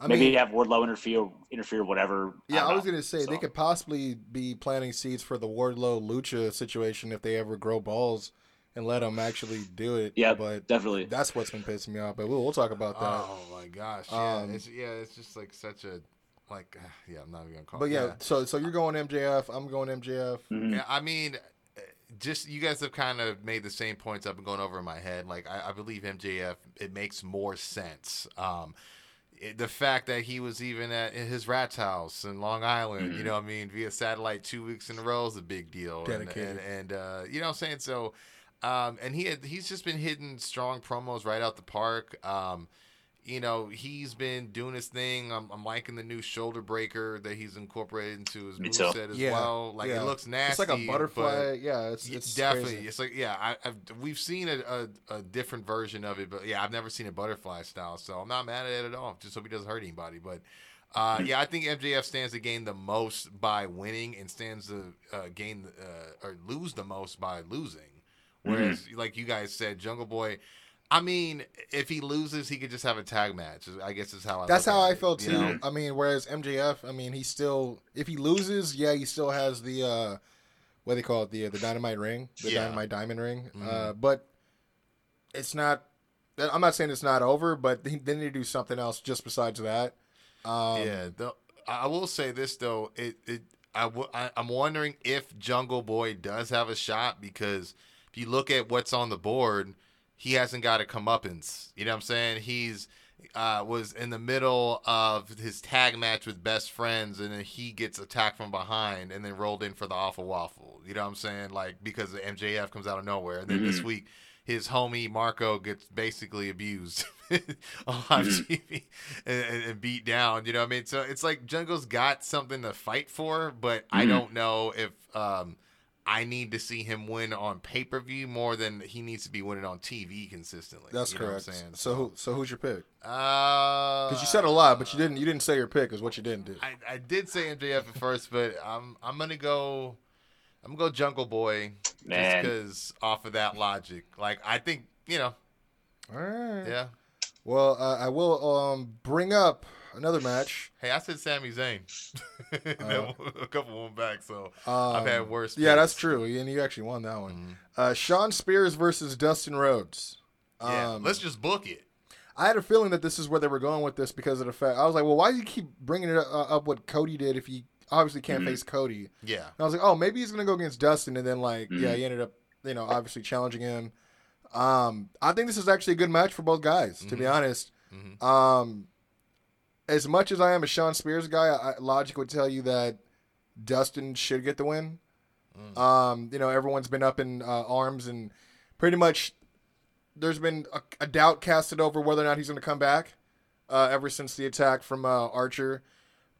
I Maybe mean, have Wardlow interfere interfere whatever. yeah, don't I was gonna say they could possibly be planting seeds for the Wardlow Lucha situation if they ever grow balls and let them actually do it. Yeah, but definitely. that's what's been pissing me off. But we'll, we'll talk about that. Oh my gosh. Yeah, Um, it's, yeah, it's just like such a like. Yeah, I'm not even gonna call. But it. yeah, so so you're going MJF. I'm going MJF. Mhm. Yeah, I mean, uh, just you guys have kind of made the same points I've been going over in my head. Like, I, I believe MJF, it makes more sense. Um, it- the fact that he was even at his rat's house in Long Island, you know what I mean, via satellite two weeks in a row is a big deal. And, Dedicated. and, and uh, you know what I'm saying? So, um, and he had, he's just been hitting strong promos right out the park. Um, you know, he's been doing his thing. I'm, I'm liking the new shoulder breaker that he's incorporated into his Me too. moveset as Yeah, well. Like, yeah. it looks nasty. It's like a butterfly. yeah, it's, it's definitely. crazy. It's like yeah, I, I've we've seen a, a, a different version of it, but yeah, I've never seen a butterfly style, so I'm not mad at it at all. Just hope he doesn't hurt anybody. But uh, yeah, I think MJF stands to gain the most by winning, and stands to uh, gain uh, or lose the most by losing. Whereas, like you guys said, Jungle Boy. I mean, if he loses, he could just have a tag match. I guess is how I. That's how at I it, felt you too. know? I mean, whereas MJF, I mean, he still if he loses, yeah, he still has the uh what do they call it, the the dynamite ring, the Yeah. dynamite diamond ring. Mhm. Uh but it's not I'm not saying it's not over, but they, they need to do something else just besides that. Um yeah, the, I I will say this though. It it I, w- I I'm wondering if Jungle Boy does have a shot because if you look at what's on the board, he hasn't got a comeuppance. You know what I'm saying? He's uh, was in the middle of his tag match with best friends, and then he gets attacked from behind, and then rolled in for the awful waffle. You know what I'm saying? Like because the MJF comes out of nowhere, and then this week his homie Marko gets basically abused on live TV and, and, and beat down. You know what I mean? So it's like Jungle's got something to fight for, but I don't know if um, I need to see him win on pay per view more than he needs to be winning on TV consistently. that's you know correct. What I'm saying? So who so who's your pick? uh, Because you said a lot, but you didn't you didn't say your pick is what you didn't do. I, I did say MJF at first, but I'm I'm gonna go. I'm gonna go Jungle Boy Man. just because off of that logic. Like I think you know, All right. yeah. Well, uh, I will um bring up another match. Hey, I said Sami Zayn. No, a couple one back, so I've had Um, worse. Yeah, that's true, and you actually won that one. Mhm. Uh, Shawn Spears versus Dustin Rhodes. Yeah, Um, let's just book it. I had a feeling that this is where they were going with this because of the fact I was like, well, why do you keep bringing it uh, up what Cody did if he obviously can't face Cody? Yeah, And I was like, oh, maybe he's gonna go against Dustin, and then like, yeah, Mhm. he ended up, you know, obviously challenging him. Um, I think this is actually a good match for both guys, to be Mhm. honest. Mhm. Um, as much as I am a Shawn Spears guy, I, logic would tell you that Dustin should get the win. Mm. Um, you know, everyone's been up in uh, arms, and pretty much there's been a, a doubt casted over whether or not he's going to come back. Uh, ever since the attack from uh, Archer,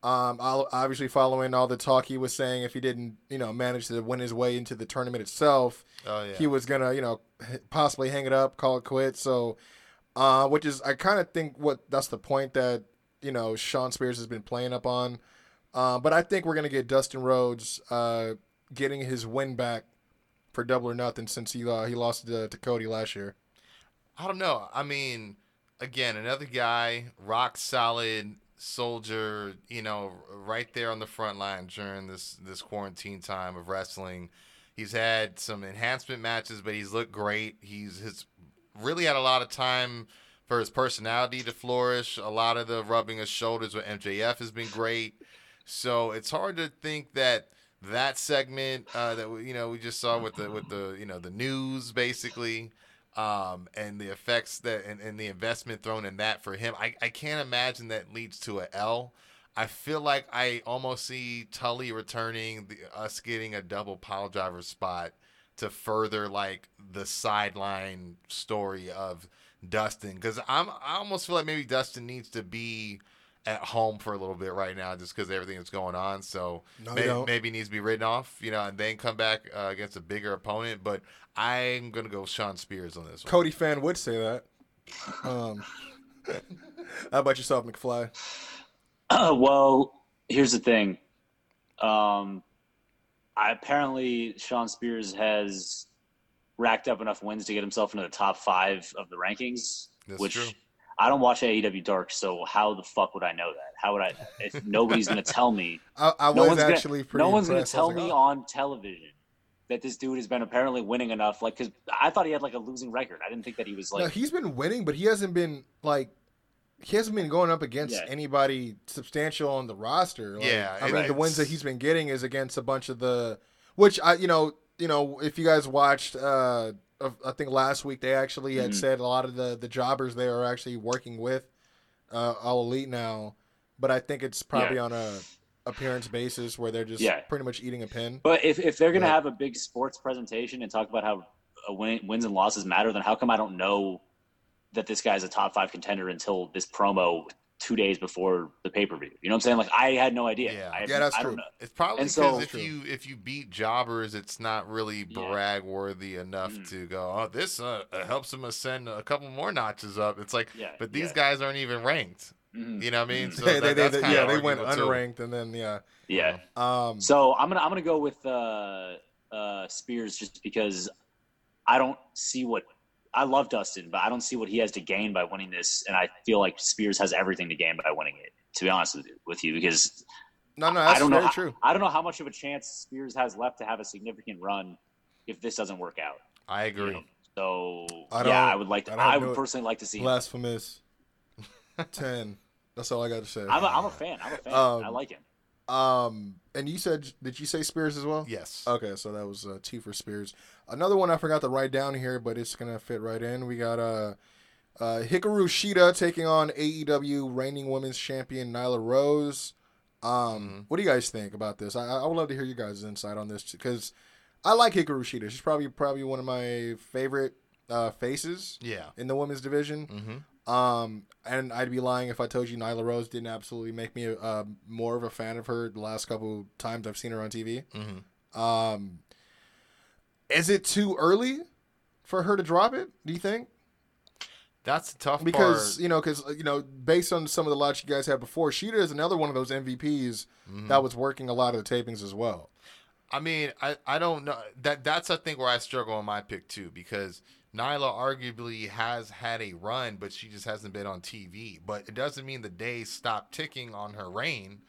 um, I'll, obviously following all the talk he was saying, if he didn't, you know, manage to win his way into the tournament itself, oh yeah. he was gonna, you know, possibly hang it up, call it quits. So, uh, which is, I kind of think what that's the point that you know Shawn Spears has been playing up on. Uh, but I think we're gonna get Dustin Rhodes uh, getting his win back for double or nothing since he uh, he lost to, to Cody last year. I don't know. I mean, again, another guy, rock solid soldier. You know, right there on the front line during this this quarantine time of wrestling. He's had some enhancement matches, but he's looked great. He's has really had a lot of time for his personality to flourish. A lot of the rubbing of shoulders with MJF has been great. So it's hard to think that that segment uh, that we, you know we just saw with the with the you know the news basically um, and the effects that and, and the investment thrown in that for him. I, I can't imagine that leads to a L. I feel like I almost see Tully returning, the, us getting a double pile driver spot to further like the sideline story of Dustin because I'm I almost feel like maybe Dustin needs to be at home for a little bit right now just because everything that's going on. So No, you maybe, maybe needs to be written off, you know, and then come back uh, against a bigger opponent. But I'm gonna go Shawn Spears on this one. Cody fan would say that. Um, how about yourself, McFly? well, here's the thing. Um, I apparently Shawn Spears has racked up enough wins to get himself into the top five of the rankings. That's which true. I don't watch AEW Dark, so how the fuck would I know that? How would I? If nobody's gonna tell me, I, I no was one's actually gonna, pretty. no one's gonna tell was like, me oh. on television that this dude has been apparently winning enough. Like, because I thought he had like a losing record. I didn't think that he was like. no, he's been winning, but he hasn't been like he hasn't been going up against Yeah. anybody substantial on the roster. Like, Yeah, I mean the it's- wins that he's been getting is against a bunch of the, which I you know you know if you guys watched. uh I think last week they actually had Mhm. said a lot of the the jobbers they are actually working with uh all elite now, but I think it's probably Yeah. on a appearance basis where they're just Yeah. pretty much eating a pin. But if, if they're going to Right. have a big sports presentation and talk about how uh, win, wins and losses matter, then how come I don't know that this guy's a top five contender until this promo two days before the pay per view? You know what I'm saying? Like I had no idea. Yeah. I, Yeah, that's I true. Don't know. It's probably And because so- if you if you beat jobbers, it's not really brag worthy enough Mhm. to go. Oh, this uh, helps him ascend a couple more notches up. It's like, Yeah, but these yeah. guys aren't even ranked. Mhm. You know what I mean? Mhm. So they, that- they, that's they- yeah, they went arguable, too. unranked and then yeah. Yeah. Um, So I'm gonna I'm gonna go with uh, uh, Spears just because I don't see what I love Dustin, but I don't see what he has to gain by winning this, and I feel like Spears has everything to gain by winning it. To be honest with you, because no, no, I don't know. How. I don't know how much of a chance Spears has left to have a significant run if this doesn't work out. I you agree. know? So I don't- yeah, I would like to. I I, would personally like to see. Him. Blasphemous. Ten. That's all I got to say. I'm a, I'm a fan. I'm a fan. Um, I like him. Um, and you said, did you say Spears as well? Yes. Okay, so that was uh, T for Spears. Another one I forgot to write down here, but it's gonna fit right in. We got uh, uh, Hikaru Shida taking on AEW reigning women's champion Nyla Rose. Um, Mhm. what do you guys think about this? I, I would love to hear you guys' insight on this because I like Hikaru Shida. She's probably probably one of my favorite uh, faces Yeah. in the women's division. Mm-hmm. Um, and I'd be lying if I told you Nyla Rose didn't absolutely make me uh, more of a fan of her the last couple times I've seen her on TV. Mm-hmm. Um, is it too early for her to drop it? Do you think? That's the tough Because part. you know, because you know, based on some of the lots you guys had before, Shida is another one of those MVPs Mhm. that was working a lot of the tapings as well. I mean, I, I don't know that that's I think where I struggle on my pick too because Nyla arguably has had a run, but she just hasn't been on TV. But it doesn't mean the days stop ticking on her reign,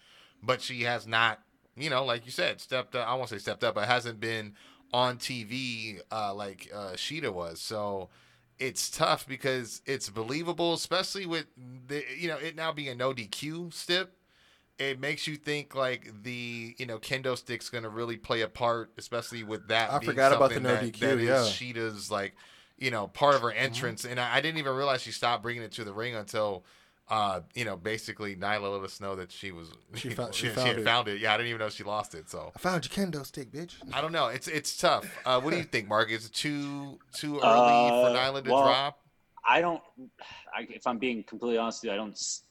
but she has not, you know, like you said, stepped up. I won't say stepped up, but hasn't been on TV uh, like uh, Shida was. So it's tough because it's believable, especially with the you know it now being a no DQ stip it makes you think like the you know kendo stick's going to really play a part, especially with that. I forgot about the no that- DQ, that is yeah. Shida's like you know part of her entrance, and I, I didn't even realize she stopped bringing it to the ring until. Uh, you know, basically, Nyla let us know that she was She you found- know, she yeah, found had it. found it. Yeah, I didn't even know she lost it. So I found your kendo stick, bitch. I don't know. It's it's tough. Uh, what do you think, Mark? Is it too too early Uh, for Nyla to well, drop? I don't. I, if I'm being completely honest with you, I don't s-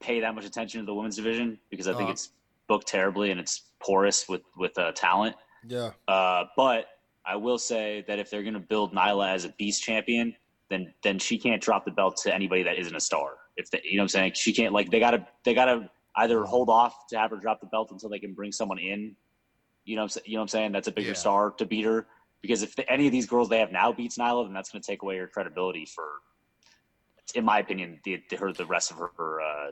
pay that much attention to the women's division because I think Uh-huh. it's booked terribly and it's porous with with uh, talent. Yeah, Uh, but I will say that if they're going to build Nyla as a beast champion, then then she can't drop the belt to anybody that isn't a star. If they, you know what I'm saying, she can't like they gotta they gotta either hold off to have her drop the belt until they can bring someone in. You know, what I'm, you know what I'm saying? That's a bigger Yeah. star to beat her. Because if the, any of these girls they have now beats Nyla, then that's going to take away her credibility for, in my opinion, the, the her the rest of her, her uh,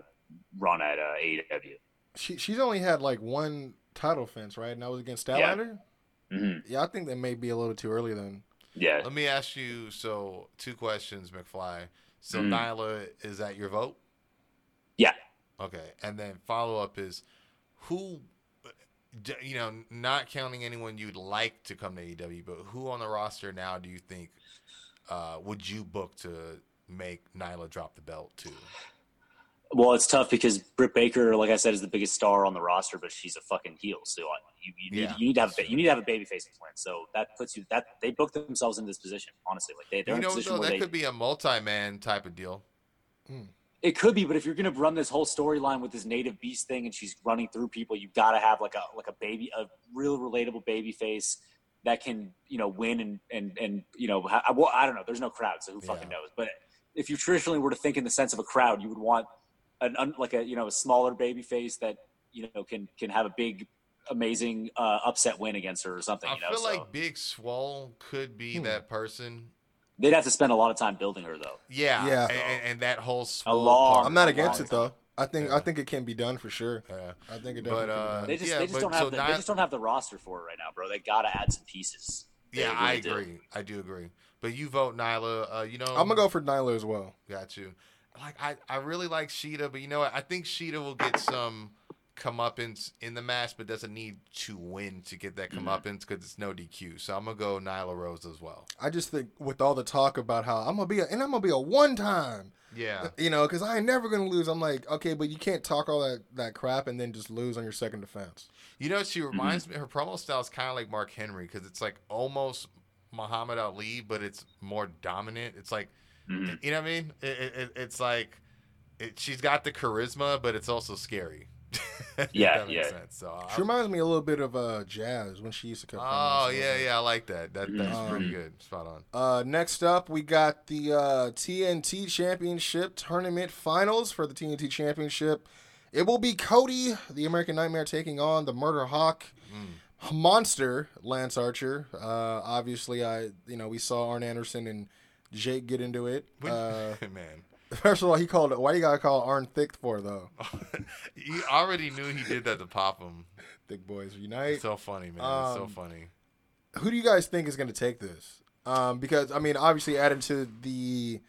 run at uh, AEW. she she's only had like one title fence, right? And that was against Yeah. Statlander. hmm Yeah, I think that may be a little too early then. Yeah. Let me ask you. So two questions, McFly. So Mm. Nyla, is that your vote? Yeah. Okay, and then follow up is who, you know, not counting anyone you'd like to come to AEW, but who on the roster now do you think uh, would you book to make Nyla drop the belt to? Well, it's tough because Britt Baker, like I said, is the biggest star on the roster, but she's a fucking heel. So I- you, you need Yeah, you need to have a, you need to have a baby face plan. So that puts you that they booked themselves in this position. Honestly, like they they're You in a know, position though, where that they could be a multi-man type of deal. Hmm. It could be, but if you're going to run this whole storyline with this native beast thing, and she's running through people, you've got to have like a like a baby, a real relatable baby face that can you know win and and and you know ha- well I don't know. There's no crowd, so who fucking Yeah. knows? But if you traditionally were to think in the sense of a crowd, you would want an un, like a you know a smaller baby face that you know can can have a big amazing uh, upset win against her or something. I You know, feel so like Big Swole could be Hmm. that person. they'd have to spend a lot of time building her though. Yeah, Yeah. and, and- and that whole Swole long- I'm not against long it though. I think Yeah. I think it can be done for sure. Yeah. I think it But, uh, They just Yeah, they just but don't so have the, not- they just don't have the roster for it right now, bro. They got to add some pieces. They Yeah, I really do. agree. I do agree. But you vote Nyla. Uh, you know, I'm gonna go for Nyla as well. Got you. Like I, I really like Shida, but you know what? I think Shida will get some comeuppance in the match, but doesn't need to win to get that Mm-hmm. comeuppance because it's no DQ. So I'm gonna go Nyla Rose as well. I just think with all the talk about how I'm gonna be a, and I'm gonna be a one time, Yeah, you know, because I ain't never gonna lose. I'm like, okay, but you can't talk all that that crap and then just lose on your second defense. you know she Mm-hmm. reminds me. Her promo style is kind of like Mark Henry because it's like almost Muhammad Ali, but it's more dominant. It's like Mhm. you know what I mean? It, it, it- it's like it, she's got the charisma, but it's also scary. Yeah, that makes yeah. sense. So I- She reminds me a little bit of uh, Jazz when she used to come. Oh yeah, yeah, I like that. That that's Um, pretty good. Spot on. Uh, next up, we got the uh, TNT Championship Tournament Finals for the TNT Championship. It will be Cody, the American Nightmare, taking on the Murder Hawk monster, Lance Archer. Uh, obviously, I you know we saw Arn Anderson and Jake get into it. When- Uh, man, first of all, he called it. Why you gotta call Arn thick for though? he already knew he did that to pop him. Thick boys unite. It's so funny, man. it's so Um, funny. who do you guys think is going to take this? Um, because I mean, obviously, adding to the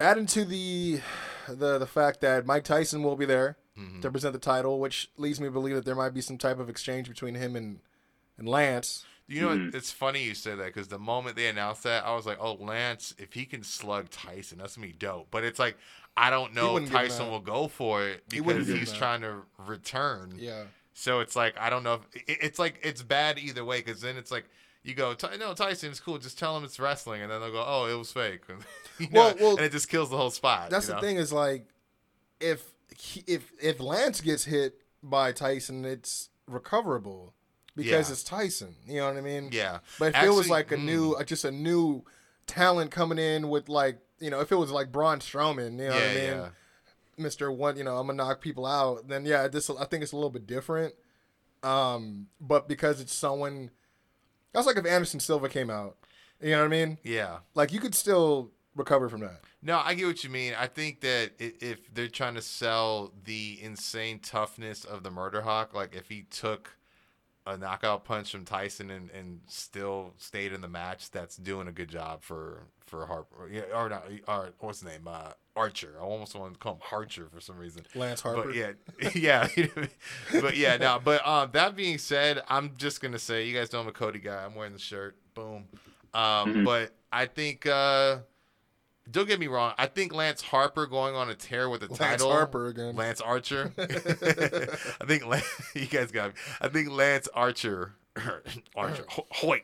adding to the the the fact that Mike Tyson will be there Mm-hmm. to present the title, which leads me to believe that there might be some type of exchange between him and and Lance. You know, what? Mm-hmm. it's funny you said that because the moment they announced that, I was like, "Oh, Lance, if he can slug Tyson, that's gonna be dope." But it's like, I don't know if wouldn't give him Tyson will go for it He wouldn't because give him he's trying to return. Yeah, So it's like I don't know if it, it's like it's bad either way because then it's like you go "Ty- no Tyson's cool just tell him it's wrestling and then they'll go oh it was fake You know, Well- well, and it just kills the whole spot. that's you the know? thing is like if he, if if Lance gets hit by Tyson, it's recoverable because Yeah. it's Tyson. You know what I mean? Yeah, But if it was like a mm, new, uh, just a new talent coming in with like, you know, if it was like Braun Strowman, you know what I mean? yeah. Mister One, you know, I'm gonna knock people out. Then yeah, this I think it's a little bit different. Um, but because it's someone, that's like if Anderson Silva came out. You know what I mean? yeah. Like you could still recover from that. No, I get what you mean. I think that if they're trying to sell the insane toughness of the Murder Hawk, like if he took a knockout punch from Tyson and, and still stayed in the match, that's doing a good job for for Harper. Yeah, or not, or what's his name? Uh, Archer. I almost want to call him Harcher for some reason. Lance Harper. But yeah, yeah, but yeah, no. But um, that being said, I'm just gonna say, you guys know I'm a Cody guy. I'm wearing the shirt. Boom. Um, Mhm. but I think, uh, don't get me wrong. I think Lance Harper going on a tear with the Lance title. Harper again. Lance Archer. I think Lan- you guys got me. I think Lance Archer, Archer, Hoyt,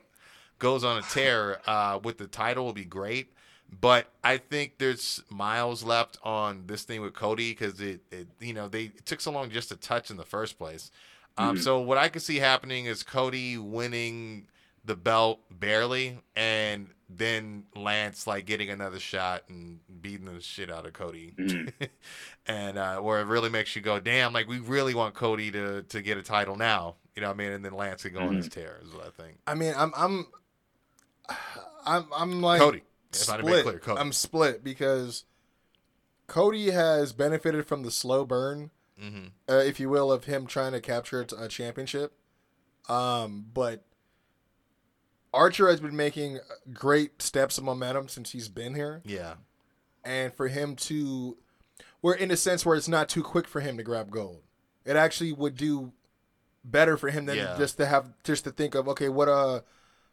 goes on a tear uh, with the title will be great. But I think there's miles left on this thing with Cody because it, it, you know, they it took so long just to touch in the first place. Um, So what I could see happening is Cody winning the belt barely, and then Lance like getting another shot and beating the shit out of Cody, and uh, where it really makes you go, damn, like we really want Cody to to get a title now, you know what I mean? And then Lance can go on his tear, is what I think. I mean, I'm I'm I'm I'm like Cody, if I didn't make split. clear, Cody. I'm split because Cody has benefited from the slow burn, hmm uh, if you will, of him trying to capture a- a championship. Um, but Archer has been making great steps of momentum since he's been here, Yeah. and for him to, we're in a sense where it's not too quick for him to grab gold. It actually would do better for him than Yeah. just to have just to think of okay, what uh,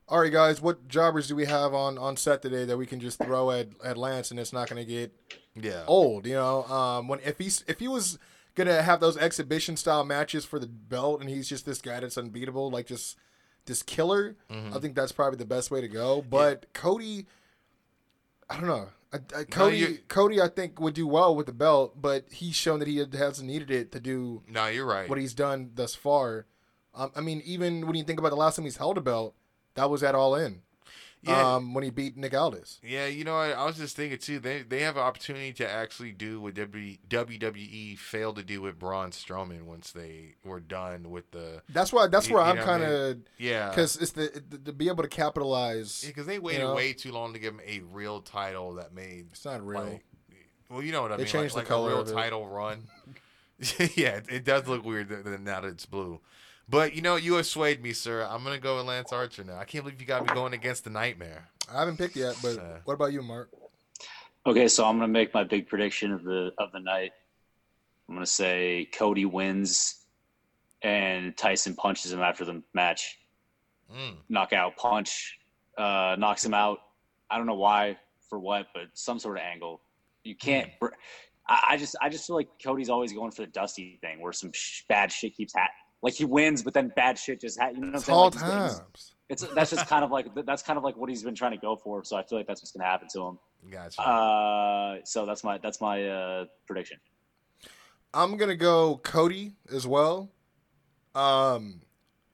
all right, guys, what jobbers do we have on on set today that we can just throw at at Lance and it's not going to get Yeah. old, you know. Um, when if he's if he was gonna have those exhibition style matches for the belt, and he's just this guy that's unbeatable, like just this killer, Mm-hmm. I think that's probably the best way to go. But Cody, I don't know. I, I, Cody, you- Cody, I think would do well with the belt, but he's shown that he hasn't needed it to do No, you're right. what he's done thus far. Um, I mean, even when you think about the last time he's held a belt, that was at All In. Yeah. Um, when he beat Nick Aldis. Yeah, you know, I, I was just thinking too. They they have an opportunity to actually do what w, WWE failed to do with Braun Strowman once they were done with the That's why. That's You- where you I'm know what I kind of yeah because it's the, the to be able to capitalize. because they waited know? way too long to give him a real title that made It's not real. like well you know what I They mean changed the like, color a real of it. title run. yeah, it, it does look weird now that it's blue. But you know, you have swayed me, sir. I'm gonna go with Lance Archer now. I can't believe you got me going against the Nightmare. I haven't picked yet, but Uh, what about you, Mark? Okay, so I'm gonna make my big prediction of the of the night. I'm gonna say Cody wins, and Tyson punches him after the match. Mm. Knockout punch, uh, knocks him out. I don't know why, for what, but some sort of angle. You can't. br- I, I just I just feel like Cody's always going for the Dusty thing, where some sh- bad shit keeps hat. Like he wins, but then bad shit just happens. you know what I'm It's saying? all Like, times. It's that's just kind of like that's kind of like what he's been trying to go for. So I feel like that's what's gonna happen to him. Gotcha. Uh, so that's my that's my uh, prediction. I'm gonna go Cody as well. Um,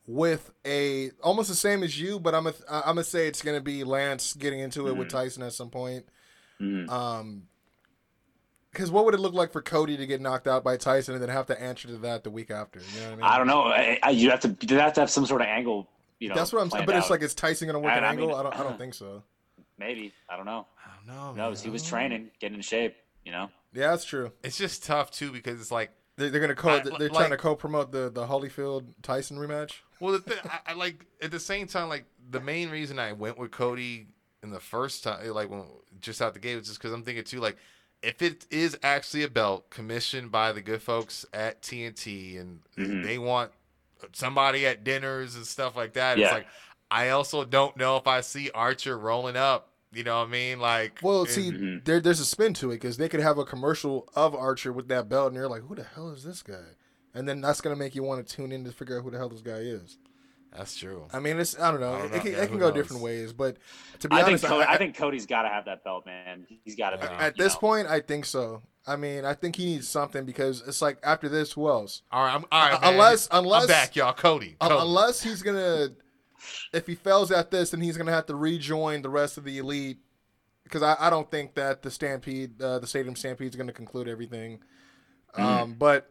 with a almost the same as you, but I'm gonna I'm gonna say it's gonna be Lance getting into it with Tyson at some point. Mhm. Um, because what would it look like for Cody to get knocked out by Tyson and then have to answer to that the week after? You know what I mean? I don't know. I, I, you have to you have to have some sort of angle. You know, That's what I'm saying. planned But it's like, is Tyson gonna work And an I mean- angle? I don't. I don't think so. maybe I don't know. I don't know. Who knows? He was training, getting in shape. You know. Yeah, that's true. It's just tough too because it's like, They're, they're gonna co. I- they're like- trying to co-promote the the Holyfield Tyson rematch. well, the thing, I, I like at the same time, like the main reason I went with Cody in the first time, like when just out the gate, was just because I'm thinking too, like if it is actually a belt commissioned by the good folks at TNT and Mhm. they want somebody at dinners and stuff like that, Yeah. it's like I also don't know if I see Archer rolling up. You know what I mean? Like, Well, and- see, Mhm. there, there's a spin to it because they could have a commercial of Archer with that belt, and you're like, "Who the hell is this guy?" And then that's gonna make you want to tune in to figure out who the hell this guy is. That's true. I mean, it's I don't know. I don't it, can, Yeah, it can go knows? different ways, but to be I think honest, Cody, I, I think Cody's got to have that belt, man. He's got to. Yeah. at this point, I think so. I mean, I think he needs something because it's like after this, who else? All right, I'm, all right, Uh, man. unless- I'm unless- back, y'all. Cody, Un- Cody. unless he's gonna, if he fails at this, then he's gonna have to rejoin the rest of the elite. Because I, I don't think that the Stampede, uh, the Stadium Stampede, is gonna conclude everything. Um, but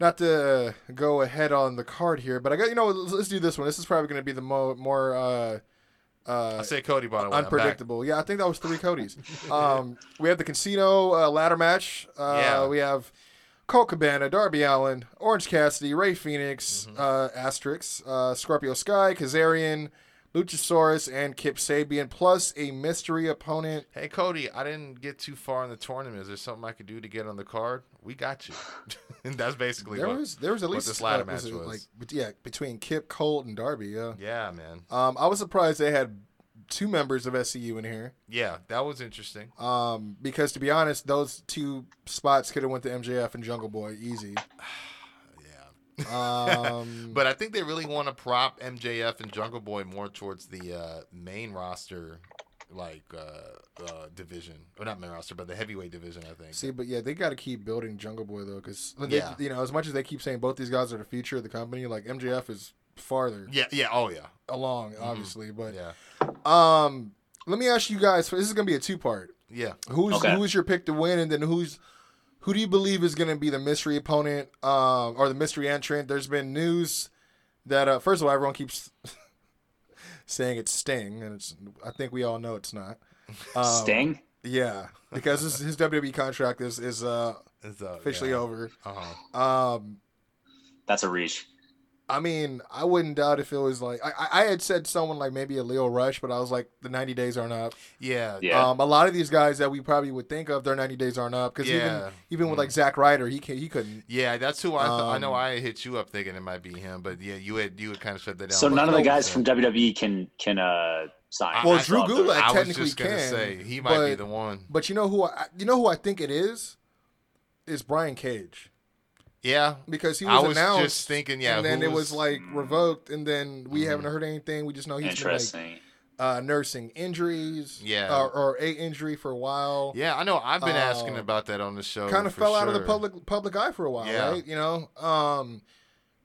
not to go ahead on the card here, but I got you know let's, let's do this one. This is probably gonna be the mo- more uh, uh, I say Cody, by the way. Unpredictable. Yeah, I think that was three Codys. um, we have the Casino uh, ladder match. Uh, Yeah. We have Colt Cabana, Darby Allin, Orange Cassidy, Rey Fenix, Mm-hmm. uh, Asterix, uh, Scorpio Sky, Kazarian, Luchasaurus, and Kip Sabian, plus a mystery opponent. Hey Cody, I didn't get too far in the tournament. Is there something I could do to get on the card? We got you. and that's basically There what. was there was at least this ladder uh, match it was. like yeah between Kip, Colt, and Darby. Yeah. yeah, man. Um, I was surprised they had two members of SCU in here. Yeah, that was interesting. Um, because to be honest, those two spots could have went to MJF and Jungle Boy easy. Yeah. Um, But I think they really want to prop MJF and Jungle Boy more towards the uh, main roster, like uh, uh, division, or not main roster, but the heavyweight division. I think. see, but yeah, they got to keep building Jungle Boy though, because Yeah. you know, as much as they keep saying both these guys are the future of the company, like MJF is farther Yeah. Yeah. Oh yeah. along, obviously. But Yeah. um, let me ask you guys. This is gonna be a two part. Yeah. Who's Okay. who's your pick to win, and then who's who do you believe is going to be the mystery opponent um, or the mystery entrant? There's been news that uh, first of all, everyone keeps saying it's Sting, and it's I think we all know it's not. Um, Sting. yeah, because his, his WWE contract is is uh, It's, uh, officially yeah. over. Uh-huh. Um, That's a reach. I mean, I wouldn't doubt if it was like I, I- I had said someone like maybe a Lio Rush, but I was like the 90 days aren't up. Yeah. Yeah. Um, a lot of these guys that we probably would think of, their 90 days aren't up because Yeah. even even with like Zack Ryder, he can he couldn't. Yeah, that's who I th- I know. Um, I hit you up thinking it might be him, but yeah, you had you had kind of shut that down. So But none of the guys from WWE can can uh sign. Well, I Drew thought Gulak those- I was technically just gonna can, say he might be the one. But you know who I, you know who I think it is is Brian Cage Yeah, because he was, I was, was announced. just thinking, yeah, and then it was was- like revoked, and then we haven't heard anything. We just know he's been like uh, nursing injuries, Yeah. or, or a injury for a while. yeah. I know. I've been asking Uh, about that on the show. kind of for fell out of the public public eye for a while, Yeah. right? You know, um,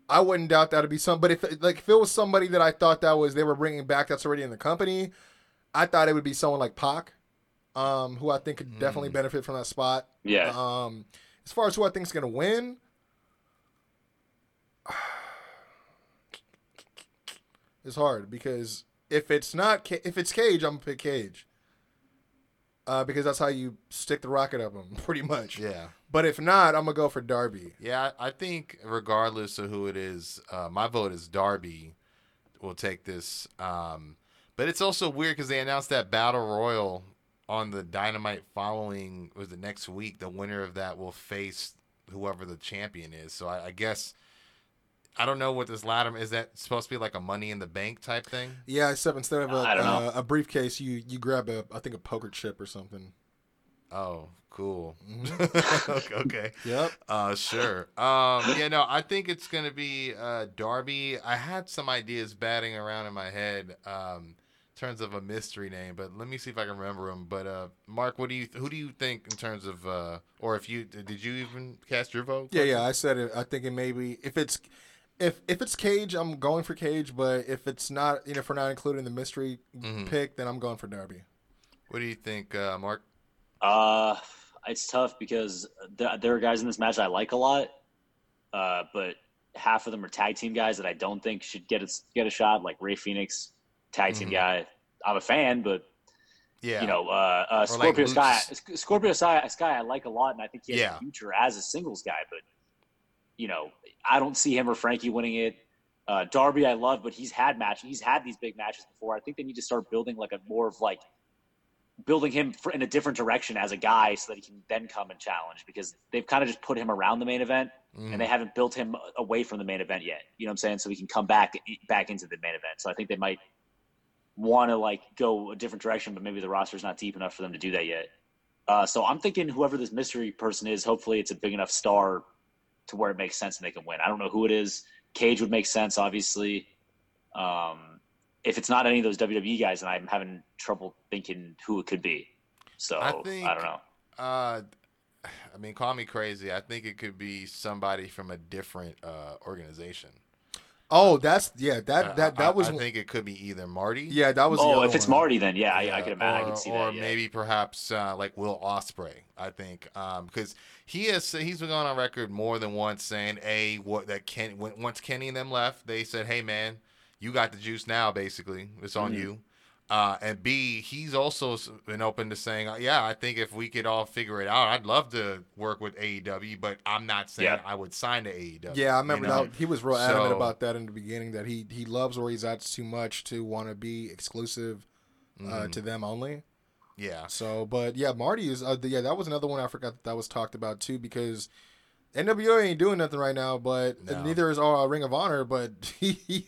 I wouldn't doubt that'd be some. But if like if it was somebody that I thought that was they were bringing back that's already in the company, I thought it would be someone like Pac, um, who I think could definitely Mm. benefit from that spot. Yeah. Um, as far as who I think is gonna win. It's hard because if it's not if it's Cage, I'm gonna pick Cage. Uh, because that's how you stick the rocket up him, pretty much. Yeah. But if not, I'm gonna go for Darby. Yeah, I I think regardless of who it is, uh, my vote is Darby. Will take this, um, but it's also weird because they announced that battle royal on the Dynamite following was the next week. The winner of that will face whoever the champion is. So I, I guess I don't know what this ladder is. That supposed to be like a Money in the Bank type thing? Yeah, except instead of a, I don't uh, a briefcase, you you grab a I think a poker chip or something. Oh, cool. Mm-hmm. okay, okay. Yep. Uh, sure. Um, yeah, no, I think it's gonna be uh, Darby. I had some ideas batting around in my head, um, in terms of a mystery name, but let me see if I can remember them. But uh, Mark, what do you who do you think in terms of, uh, or if you did you even cast your vote? Yeah, yeah. I said it. I think it may be if it's if if it's Cage, I'm going for Cage. But if it's not, you know, if we're not including the mystery Mhm. pick, then I'm going for Darby. What do you think, uh, Mark? Uh, it's tough because there, there are guys in this match I like a lot, uh, but half of them are tag team guys that I don't think should get a, get a shot. Like Rey Fenix, tag team Mhm. guy. I'm a fan, but Yeah, you know, uh, uh, like Scorpio Sky, Scorpio Sky, Sky, I like a lot, and I think he has Yeah. a future as a singles guy. But you know, I don't see him or Frankie winning it. Uh, Darby, I love, but he's had match, he's had these big matches before. I think they need to start building like a more of like building him in a different direction as a guy, so that he can then come and challenge. Because they've kind of just put him around the main event, Mhm. and they haven't built him away from the main event yet. You know what I'm saying? So he can come back back into the main event. So I think they might want to like go a different direction, but maybe the roster's not deep enough for them to do that yet. Uh, so I'm thinking whoever this mystery person is, hopefully it's a big enough star to where it makes sense and they can win. I don't know who it is. Cage would make sense, obviously. Um, if it's not any of those WWE guys, then I'm having trouble thinking who it could be. So I I, don't know. Uh, I mean, call me crazy. I think it could be somebody from a different uh, organization. Oh, that's yeah. That Uh, that I- that was I think it could be either Marty. yeah. That was. the Oh, if it's one. Marty, then yeah, I, I Yeah, can imagine. I or- see or that. Yeah. maybe perhaps uh, like Will Ospreay. I think because he has he's been going on record more than once saying a what that Ken when, once Kenny and them left, they said, "Hey man, you got the juice now. Basically, it's on Mhm. you." Uh, and B, he's also been open to saying, uh, "Yeah, I think if we could all figure it out, I'd love to work with AEW, but I'm not saying Yeah. I would sign to AEW." Yeah, I you remember know? that. He was real adamant So- about that in the beginning. That he he loves where he's at too much to want to be exclusive uh, Mhm. to them only. Yeah, So, but yeah, Marty is. Uh, yeah, that was another one I forgot that, that was talked about too because NWO ain't doing nothing right now, but No. neither is uh, Ring of Honor. But he, he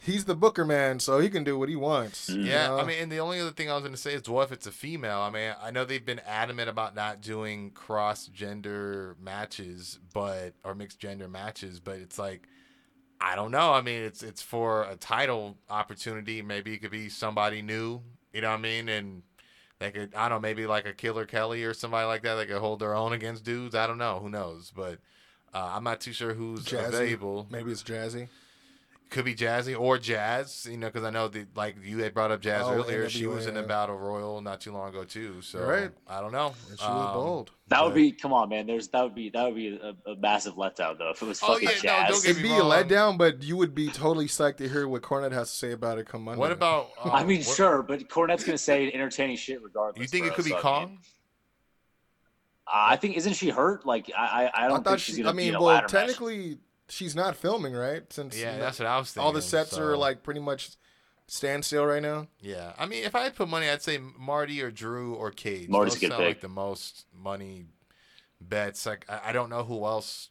he's the Booker man, so he can do what he wants. Yeah, know? I mean, and the only other thing I was going to say is, what if it's a female? I mean, I know they've been adamant about not doing cross gender matches, but or mixed gender matches, but it's like, I don't know. I mean, it's it's for a title opportunity. Maybe it could be somebody new. You know what I mean? And they could, I don't know, maybe like a Killer Kelly or somebody like that. They could hold their own against dudes. I don't know. Who knows? But uh, I'm not too sure who's Jazzy. available. Maybe it's Jazzy. Could be Jazzy or Jazz, you know, because I know that like you had brought up Jazz Oh, earlier. She was in the NWA. Battle Royal not too long ago too. So Right. I don't know. And she was Um, bold. That would but- be come on, man. There's that would be that would be a, a massive letdown though if it was Oh, fucking yeah, no, Jazz. don't get It'd me be a letdown, but you would be totally psyched to hear what Cornette has to say about it come Monday. What about? Um, I mean, what- sure, but Cornette's gonna say entertaining shit regardless. You think it bro, could be so, I Kong? mean, uh, I think isn't she hurt? Like I I, I I don't thought think she's she. gonna I mean, be in a well, ladder match. Technically, she's not filming, right? Since Yeah, you know, that's what I was thinking. all the sets so- are like pretty much standstill right now. Yeah, I mean, if I had put money, I'd say Marty or Drew or Cage. Marty's Those a good sound like the most money bets. Like I, I don't know who else.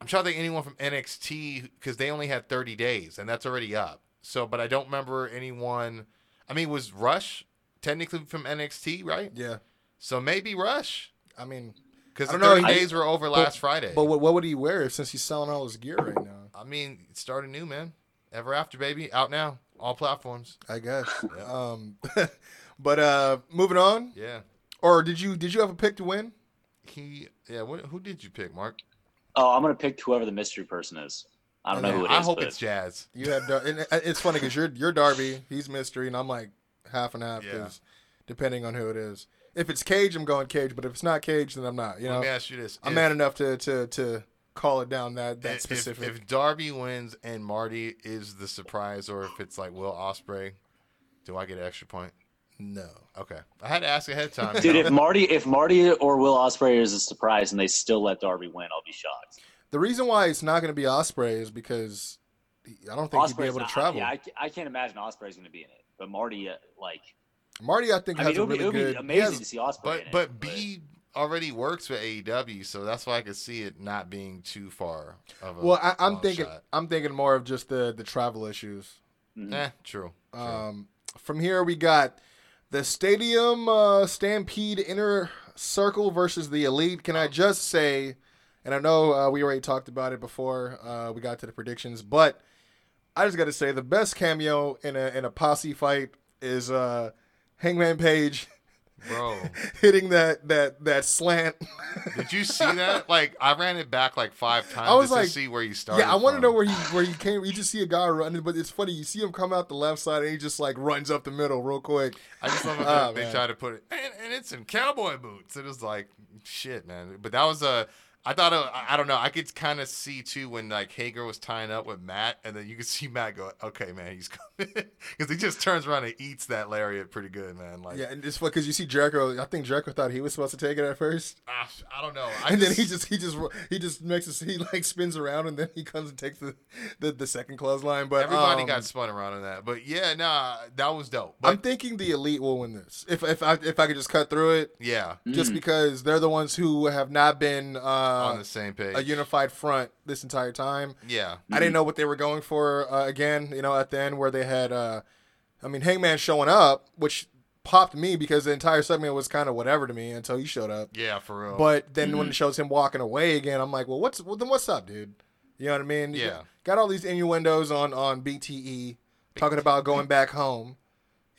I'm trying to think anyone from NXT because they only had 30 days and that's already up. So, but I don't remember anyone. I mean, was Rush technically from NXT, right? Yeah, So maybe Rush I mean, because I the don't know, 30 he- days were over last Friday. but what, what would he wear if, since he's selling all his gear right now? I mean, start anew, man. Ever after, baby, out now, all platforms. I guess. um, but uh, moving on. Yeah. Or did you did you have a pick to win? He, yeah. What, who did you pick, Mark? Oh, I'm gonna pick whoever the mystery person is. I don't know who it is. I hope but it's Jazz. You have Dar- and it's funny because you're you're Darby, he's mystery, and I'm like half and half Yeah. because depending on who it is. If it's Cage, I'm going Cage, but if it's not Cage, then I'm not. You know, Let me ask you this: I'm If- man enough to to to call it down that that if, specific. If, Darby wins and Marty is the surprise, or if it's like Will Ospreay, do I get an extra point? no, Okay, I had to ask ahead of time. Dude, you if Marty, if Marty or Will Ospreay is a surprise and they still let Darby win, I'll be shocked. the reason why it's not going to be Ospreay is because I don't think he'd be Ospreay's able to travel. Yeah, I, I can't imagine Ospreay's going to be in it, but Marty, uh, like, Marty, I think I has mean, it a really be, it would good. be amazing has- to see Ospreay. but in it, but B already works with AEW, so that's why I could see it not being too far of a. well, I, I'm long thinking shot. I'm thinking more of just the the travel issues. Eh, true. true. Um, from here we got the Stadium uh, Stampede Inner Circle versus the Elite. Can I just say, and I know uh, we already talked about it before uh, we got to the predictions, but I just got to say the best cameo in a in a posse fight is uh, Hangman Page Bro, hitting that that that slant. did you see that? Like, I ran it back like five times I was just like- to see where you started. yeah, I want to know where he where he came. You just see a guy running, but it's funny. You see him come out the left side, and he just like runs up the middle real quick. I just love Oh, they man. try to put it, and, and it's in cowboy boots. It was like shit, man. But that was a. I thought it, I I don't know. I could kind of see too when like Hager was tying up with Matt, and then you could see Matt go, "Okay, man, he's coming," because he just turns around and eats that lariat pretty good, man. Like, Yeah, and it's because you see Jericho. I think Jericho thought he was supposed to take it at first. ah, I don't know. I and then he just he just he just makes us he like spins around and then he comes and takes the the, the second clothesline. But everybody um, got spun around on that, but yeah, nah, that was dope. But I'm thinking the elite will win this. If if I if I could just cut through it, yeah, just because they're the ones who have not been uh, on the same page. a unified front this entire time. yeah, I didn't know what they were going for uh, again. You know, at the end where they had, uh, I mean, Hangman showing up, which popped me because the entire segment was kind of whatever to me until he showed up. yeah, for real. But then when it shows him walking away again, I'm like, well, what's well, then what's up, dude? You know what I mean? Yeah. Got, got all these innuendos on on BTE talking about going back home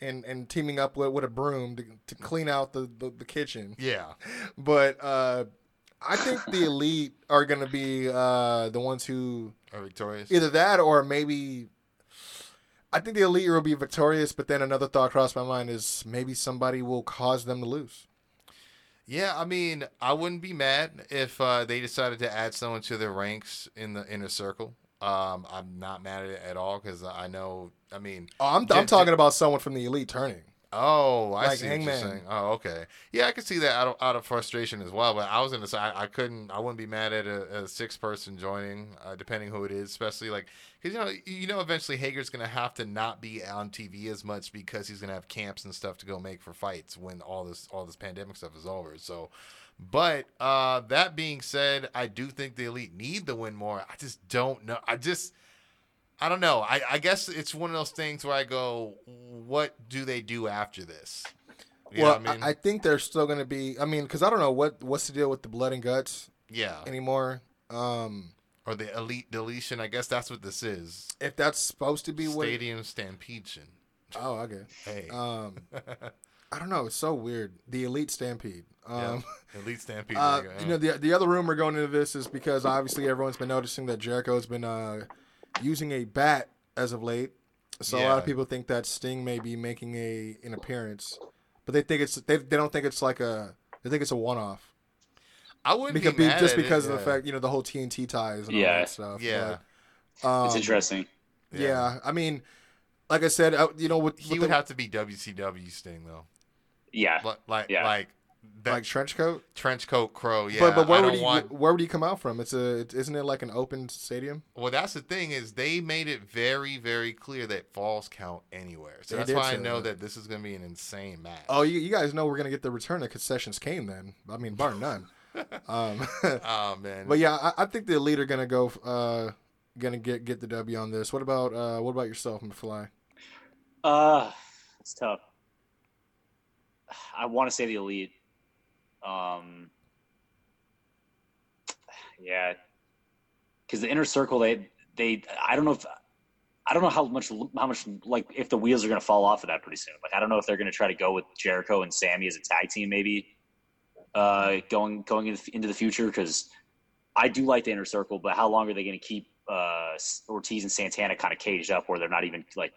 and and teaming up with, with a broom to, to clean out the, the, the kitchen. yeah, But uh, I think the elite are going to be uh, the ones who are victorious. either that or maybe. I think the elite will be victorious, but then another thought crossed my mind is maybe somebody will cause them to lose. Yeah, I mean, I wouldn't be mad if uh, they decided to add someone to their ranks in the inner circle. Um, I'm not mad at it at all because I know. I mean, Oh, I'm, I'm talking about someone from the elite turning. Oh, I Like see what you're saying. Oh, okay. Yeah, I could see that out of, out of frustration as well. But I was gonna say I, I couldn't. I wouldn't be mad at a, a six person joining, uh, depending who it is. Especially like because you know you know eventually Hager's gonna have to not be on TV as much because he's gonna have camps and stuff to go make for fights when all this all this pandemic stuff is over. So. But uh, that being said, I do think the elite need the win more. I just don't know. I just, I don't know. I, I guess it's one of those things where I go, what do they do after this? You well, I mean? I, think they're still going to be. I mean, because I don't know what what's the deal with the blood and guts yeah. anymore. Um, Or the elite deletion. I guess that's what this is. if that's supposed to be what. Stadium Stampede. Oh, okay. Hey. Um, I don't know. It's so weird. The elite stampede. Um, yeah. Elite Stampede. uh, you know, the the other rumor going into this is because obviously everyone's been noticing that Jericho's been uh, using a bat as of late. So a lot of people think that Sting may be making a an appearance, but they think it's they, they don't think it's like a they think it's a one off. I wouldn't because be mad just at it, because of the fact you know the whole TNT ties and all Yeah. that stuff. Yeah. But, um, it's interesting. Yeah. I mean, like I said, uh, you know, with, He with would the- have to be WCW Sting though. Yeah. Like, like, Yeah. like that like trench coat. trench coat crow. Yeah, but but where I would don't he want. where would he come out from? It's a it, isn't it like an open stadium? Well, that's the thing is they made it very very clear that falls count anywhere. So They that's did why I know that. that this is going to be an insane match. Oh, you, you guys know we're gonna get the return of concessions came then. I mean, bar none. um, oh man. but yeah, I, I think the elite are gonna go. Uh, gonna get get the W on this. What about uh, what about yourself, McFly? Uh, it's tough. I want to say the elite. Um, yeah, because the inner circle, they they I don't know if I don't know how much how much like if the wheels are going to fall off of that pretty soon. Like I don't know if they're going to try to go with Jericho and Sammy as a tag team, maybe uh, going going into into the future because I do like the inner circle, but how long are they going to keep uh, Ortiz and Santana kind of caged up where they're not even like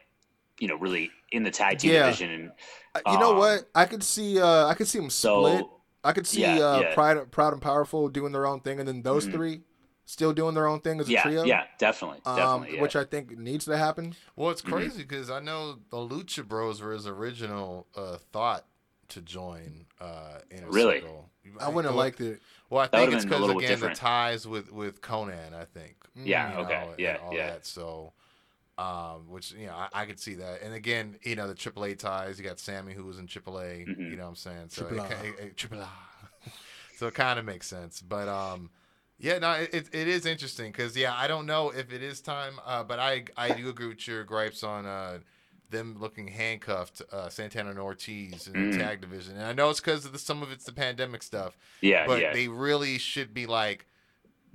you know really in the tag team Yeah. division? And Uh, You know Um, what? I could see. Uh, I could see them so split. I could see Yeah, uh, yeah. Pride, Proud and Powerful doing their own thing, and then those Mhm. three still doing their own thing as a yeah, trio. yeah, definitely, Um, definitely. yeah. which I think needs to happen. Well, it's Mhm. crazy because I know the Lucha Bros were his original uh, thought to join uh, Inner Really? Circle. I wouldn't have liked it. Well, I think would've it's been a because again different. the ties with with Konnan. I think. Yeah, you know, okay, and yeah, all yeah. that. So, um, which you know, I, I could see that. And again, you know, the AAA ties. You got Sammy who was in AAA. Mhm. You know what I'm saying? So AAA, it, it, it- triple A. so it kind of makes sense. But um, yeah, no, it, it, it is interesting because yeah, I don't know if it is time, uh, but I I do agree with your gripes on uh them looking handcuffed, uh, Santana and Ortiz in the Mm. tag division. And I know it's because of the, some of it's the pandemic stuff yeah, but yeah. they really should be like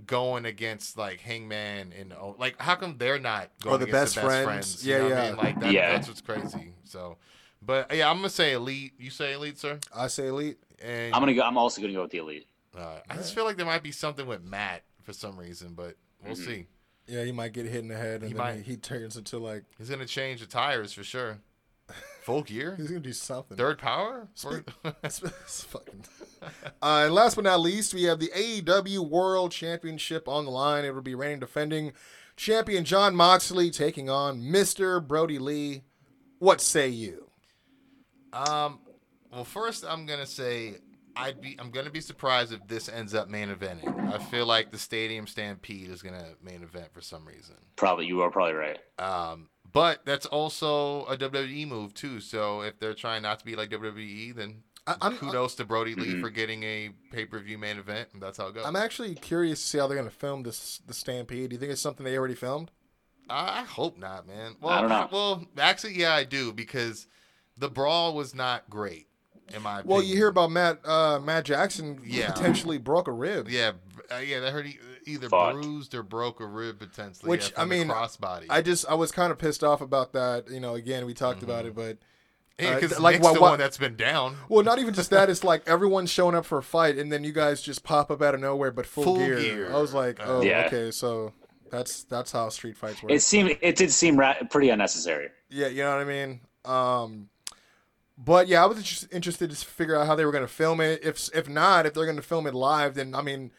going against like Hangman and oh, like how come they're not going the against best the best friends. friends? You Yeah, I yeah. mean? Like that, Yeah. that's what's crazy. So, but yeah, I'm gonna say elite. You say elite, sir? I say elite. And I'm gonna go. I'm also gonna go with the elite. uh, I just feel like there might be something with Matt for some reason, but we'll Mhm. see. Yeah, he might get hit in the head, and He then might. He, he turns into like He's gonna change the tires for sure. Full gear, he's gonna do something. third power. For- It's- it's fucking. Uh, and last but not least, we have the AEW World Championship on the line. It will be reigning defending champion Jon Moxley taking on Mr. Brodie Lee. What say you? Um, well, first I'm gonna say I'd be I'm gonna be surprised if this ends up main eventing. I feel like the Stadium Stampede is gonna main event for some reason. Probably you are probably right. Um, but that's also a WWE move too. So if they're trying not to be like WWE, then I, I'm, kudos to Brodie Lee Mhm. for getting a pay per view main event, and that's how it goes. I'm actually curious to see how they're going to film this the Stampede. Do you think it's something they already filmed? I hope not, man. Well, I don't know. Well, actually, yeah, I do because the brawl was not great in my opinion. Well, you hear about Matt uh, Matt Jackson Yeah. potentially broke a rib. Yeah, uh, yeah, they heard he either Fuck. bruised or broke a rib potentially. Which, yeah, I mean, crossbody. I just I was kind of pissed off about that. You know, again we talked about it, but yeah, uh, because like, Nick's what- the what- one that's been down. well, not even just that. It's like everyone's showing up for a fight, and then you guys just pop up out of nowhere, but full, Full gear. gear. I was like, Uh, oh, Yeah. okay, so that's that's how street fights work. It seemed it did seem ra- pretty unnecessary. Yeah, you know what I mean. Um, but yeah, I was just interested to figure out how they were going to film it. If if not, if they're going to film it live, then I mean,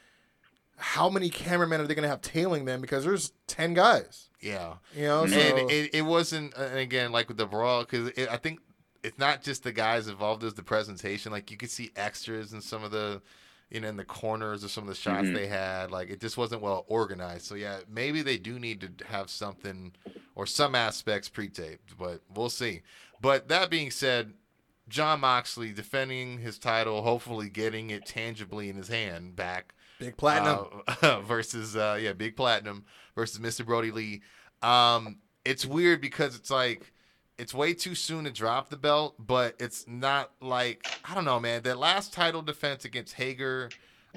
how many cameramen are they going to have tailing them? Because there's ten guys. Yeah, You know, so and it, it wasn't. And again, like with the brawl, because I think it's not just the guys involved as the presentation. Like you could see extras in some of the, you know, in the corners of some of the shots Mhm. they had. Like it just wasn't well organized. So yeah, maybe they do need to have something or some aspects pre-taped, but we'll see. But that being said, Jon Moxley defending his title, hopefully getting it tangibly in his hand back big platinum. uh, versus uh, yeah, Big Platinum versus Mr. Brodie Lee. Um, it's weird because it's like it's way too soon to drop the belt, but it's not like I don't know, man. That last title defense against Hager,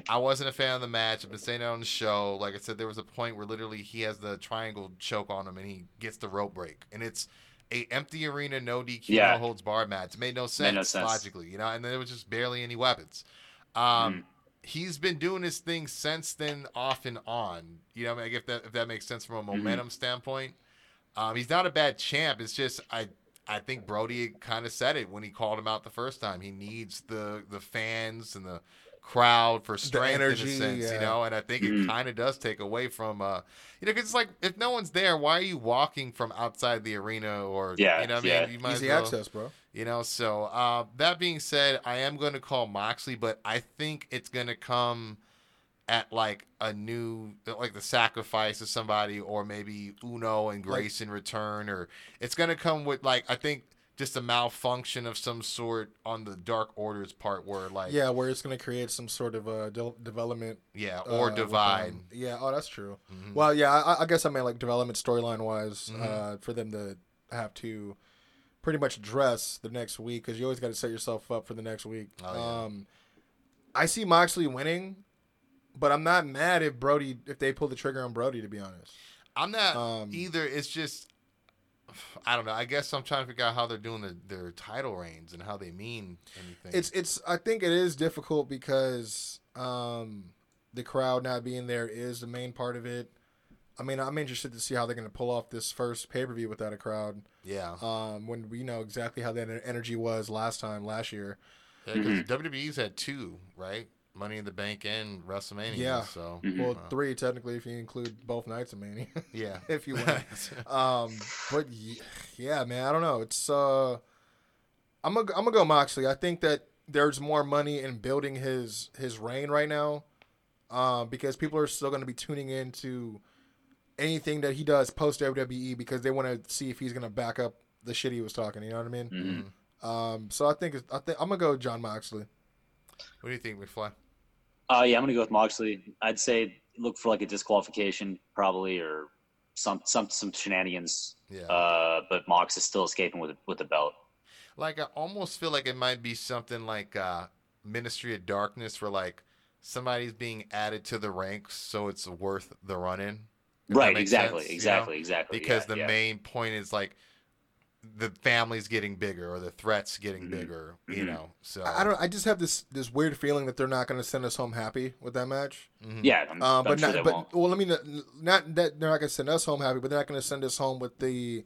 I wasn't a fan of the match. I've been saying that on the show. Like I said, there was a point where literally he has the triangle choke on him and he gets the rope break, and it's a empty arena, no DQ, Yeah. no holds bar match. It made no sense, no sense. logically, you know. And then there was just barely any weapons. Um, Mm. he's been doing his thing since then, off and on. You know, like if that if that makes sense from a momentum standpoint. Um, he's not a bad champ. It's just I I think Brodie kind of said it when he called him out the first time. He needs the the fans and the crowd for strength in energy, a sense, yeah. you know. And I think it Mhm. kind of does take away from uh, you know, because it's like if no one's there, why are you walking from outside the arena or Yeah, you know, what I mean, you might Easy as well, access, bro. You know, so uh, that being said, I am going to call Moxley, but I think it's going to come at like a new, like the sacrifice of somebody, or maybe Uno and Grace in return, or it's going to come with like I think just a malfunction of some sort on the Dark Order's part, where like Yeah, where it's going to create some sort of uh, de- development yeah, uh, or with divide. Yeah, oh, that's true. Mhm. Well, yeah, I, I guess I meant like development storyline wise Mhm. uh, for them to have to pretty much address the next week because you always got to set yourself up for the next week. Oh, yeah. um, I see Moxley winning, but I'm not mad if Brodie if they pull the trigger on Brodie. To be honest, I'm not Um, either. It's just I don't know. I guess I'm trying to figure out how they're doing the, their title reigns and how they mean anything. it's it's I think it is difficult because um, the crowd not being there is the main part of it. I mean, I'm interested to see how they're going to pull off this first pay per view without a crowd. yeah. um, when we know exactly how that energy was last time last year. Yeah, because WWE's had two, right? Money in the Bank and WrestleMania. Yeah. So Well, uh, three technically if you include both nights of Mania, yeah. if you want. um, but yeah, man, I don't know. It's uh, I'm gonna I'm gonna go Moxley. I think that there's more money in building his his reign right now, um, because people are still gonna be tuning into anything that he does post WWE because they want to see if he's gonna back up the shit he was talking. You know what I mean? Mhm. Um, so I think I think I'm gonna go Jon Moxley. What do you think, McFly? Uh, yeah, I'm gonna go with Moxley. I'd say look for like a disqualification probably or some some some shenanigans. Yeah. Uh, but Mox is still escaping with with the belt. like I almost feel like it might be something like uh Ministry of Darkness where like somebody's being added to the ranks so it's worth the run in. Right, exactly, sense, you know? exactly, exactly. Because yeah, the yeah. main point is like the family's getting bigger or the threats getting Mhm. bigger, you Mhm. know. So I I don't. I just have this this weird feeling that they're not going to send us home happy with that match. Mhm. yeah, I'm, Um, I'm but sure not. they But won't. well, I mean, not, not that they're not going to send us home happy, but they're not going to send us home with the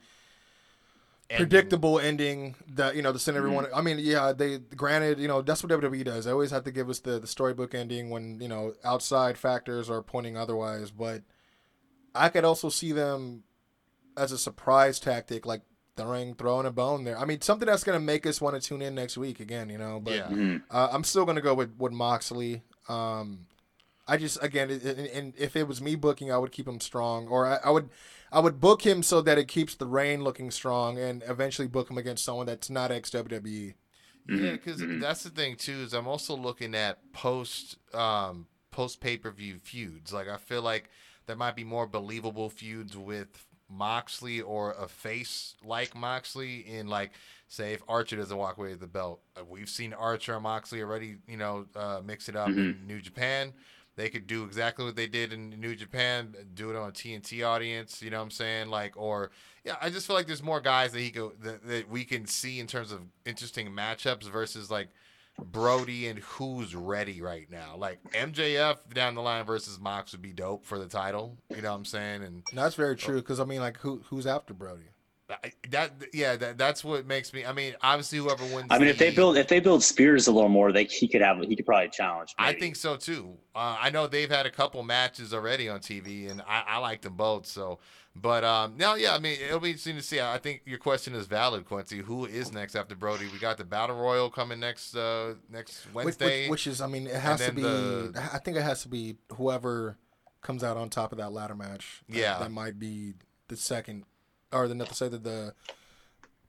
Ending- predictable ending that you know to Mm-hmm. send everyone. I mean, yeah, they granted you know that's what WWE does. They always have to give us the the storybook ending when you know outside factors are pointing otherwise. But I could also see them as a surprise tactic, like throwing throwing a bone there. I mean, something that's going to make us want to tune in next week again. You know, but. Yeah. Mhm. Uh, I'm still gonna go with with Moxley. Um, I just again, it, it- and if it was me booking, I would keep him strong, or I, I would, I would book him so that it keeps the reign looking strong, and eventually book him against someone that's not ex WWE. Yeah, because Mhm. that's the thing too. Is I'm also looking at post um post pay per view feuds. Like I feel like there might be more believable feuds with Moxley or a face like Moxley in like say if Archer doesn't walk away with the belt. Uh, We've seen Archer and Moxley already, you know, uh, mix it up in New Japan. They could do exactly what they did in New Japan, do it on a TNT audience, you know what I'm saying? Like or yeah, I just feel like there's more guys that he go that, that we can see in terms of interesting matchups versus like Brodie and who's ready right now. Like MJF down the line versus Mox would be dope for the title. You know what I'm saying? And And that's very true because I mean, like, who who's after Brodie? That yeah, that, that's what makes me. I mean, obviously whoever wins. I mean, if they build if they build Spears a little more, they he could have he could probably challenge. I think so too. Uh, I know they've had a couple matches already on TV, and I, I like them both. So, but um, now, yeah, I mean, it'll be interesting to see. I think your question is valid, Kwency. Who is next after Brodie? We got the Battle Royal coming next uh, next Wednesday. which, which is, I mean, it has to be. the- I think it has to be whoever comes out on top of that ladder match. That- Yeah. that might be the second, or the not to say that the.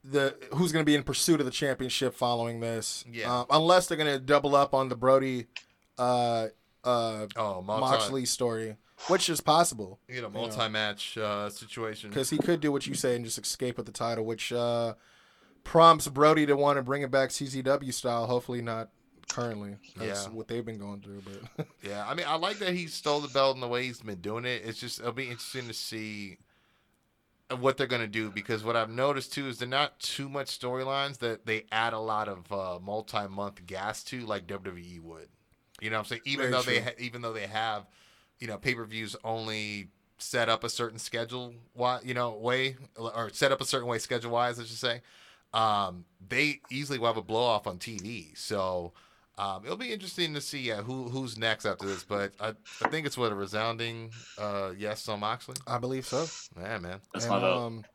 The who's going to be in pursuit of the championship following this? Yeah. Um, unless they're going to double up on the Brodie, uh, uh, oh, Moxley story, which is possible You know, multi-match uh, situation. because he could do what you say and just escape with the title, which uh, prompts Brodie to want to bring it back CZW style. Hopefully not currently. That's Yeah. what they've been going through, but Yeah, I mean, I like that he stole the belt and the way he's been doing it. It's just it'll be interesting to see what they're gonna do because what I've noticed too is they're not too much storylines that they add a lot of uh, multi-month gas to like WWE would. You know what I'm saying? Even Very though they ha- even though they have, you know, pay-per-views only set up a certain schedule, you know way or set up a certain way schedule wise, I should say. Um, they easily will have a blow off on TV. So. Um, it'll be interesting to see uh, who who's next after this, but I, I think it's what a resounding uh, yes on Moxley. I believe so. Yeah, man. That's And, my vote. um,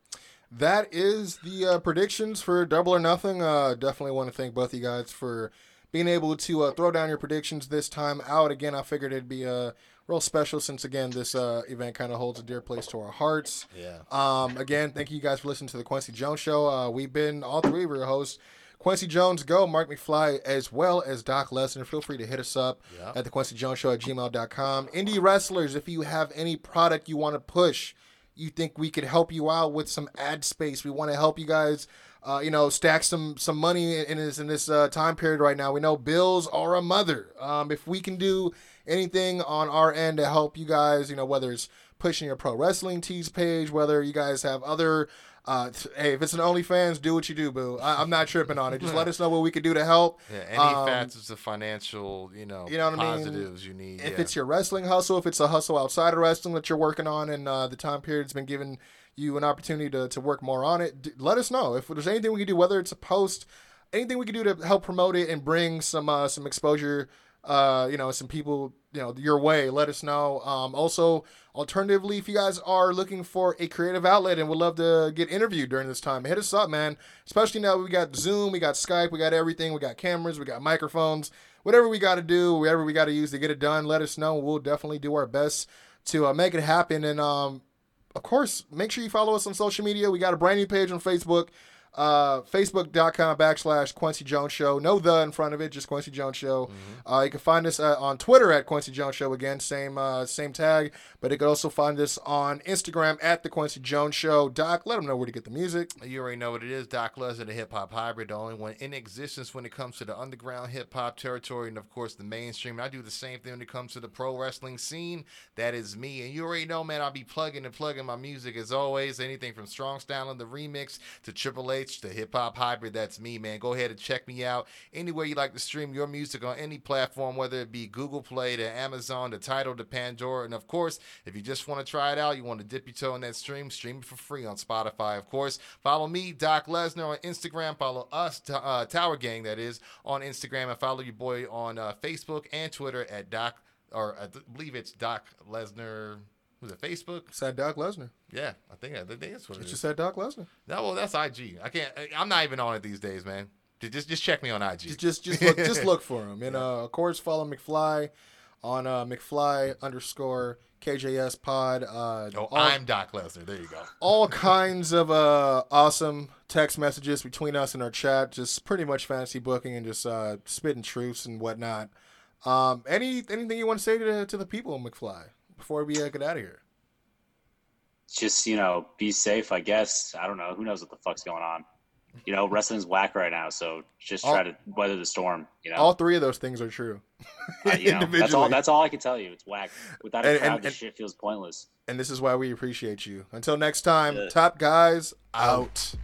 that is the uh, predictions for Double or Nothing. Uh, definitely want to thank both of you guys for being able to uh, throw down your predictions this time out. Again, I figured it'd be a real special since again this uh, event kind of holds a dear place to our hearts. Yeah. Um, again, thank you guys for listening to the Kwency Jones Show. Uh, we've been all three of your hosts. Kwency Jones, go, Mark McFly, as well as Doc Lesnar. Feel free to hit us up Yeah. at the Kwency Jones Show at gmail.com. Indie wrestlers, if you have any product you want to push, you think we could help you out with some ad space, we want to help you guys, uh, you know, stack some some money in this in this uh, time period right now. We know bills are a mother. Um, if we can do anything on our end to help you guys, you know, whether it's pushing your pro wrestling tees page, whether you guys have other. Uh, hey, if it's an OnlyFans, do what you do, boo. I- I'm not tripping on it. Just let us know what we could do to help. Yeah, any Um, facets of financial, you know, you know what I mean? positives you need. if yeah. it's your wrestling hustle, if it's a hustle outside of wrestling that you're working on, and uh, the time period's been giving you an opportunity to, to work more on it, d- let us know. If there's anything we can do, whether it's a post, anything we can do to help promote it and bring some uh, some exposure, uh, you know, some people, you know, your way, let us know. Um, also, alternatively, if you guys are looking for a creative outlet and would love to get interviewed during this time, hit us up, man. Especially now we got Zoom, we got Skype, we got everything, we got cameras, we got microphones whatever we got to do, whatever we got to use to get it done, let us know. We'll definitely do our best to uh, make it happen. And um, of course, make sure you follow us on social media. We got a brand new page on Facebook, uh, facebook.com backslash Kwency Jones Show. No the in front of it, just Kwency Jones Show. Uh, you can find us uh, on Twitter at Kwency Jones Show again, same uh, same tag. But you can also find us on Instagram at the Kwency Jones Show. Doc, let them know where to get the music. You already know what it is. Doc Lesnar, the hip hop hybrid, the only one in existence when it comes to the underground hip hop territory and, of course, the mainstream. I do the same thing when it comes to the pro wrestling scene. That is me. And you already know, man, I'll be plugging and plugging my music as always. Anything from Strong Style and the remix to Triple To hip hop hybrid. That's me, man. Go ahead and check me out anywhere you like to stream your music on any platform, whether it be Google Play to Amazon to Tidal to Pandora. And, of course, if you just want to try it out, you want to dip your toe in that stream, stream it for free on Spotify, of course. Follow me, Doc Lesnar, on Instagram. Follow us, uh, Tower Gang, that is, on Instagram. And follow your boy on uh, Facebook and Twitter at Doc, or I believe it's Doc Lesnar. Was it Facebook? Said Doc Lesnar. Yeah, I think, I think that's what it It is. just said Doc Lesnar. No, well, that's IG. I can't. I'm not even on it these days, man. Just, just check me on IG. Just just just look, just look for him. And uh, of course, follow McFly on uh, McFly underscore KJS Pod. Uh, oh, all, I'm Doc Lesnar. There you go. all kinds of uh, awesome text messages between us and our chat. Just pretty much fantasy booking and just uh, spitting truths and whatnot. Um, any anything you want to say to the, to the people, McFly, before we uh, get out of here? Just you know, be safe. I guess I don't know. Who knows what the fuck's going on? You know, wrestling's whack right now. So just try All- to weather the storm. You know, All three of those things are true. Uh, you know that's all. That's all I can tell you. It's whack. Without a crowd, this shit feels pointless. And this is why we appreciate you. Until next time, Yeah. top guys out.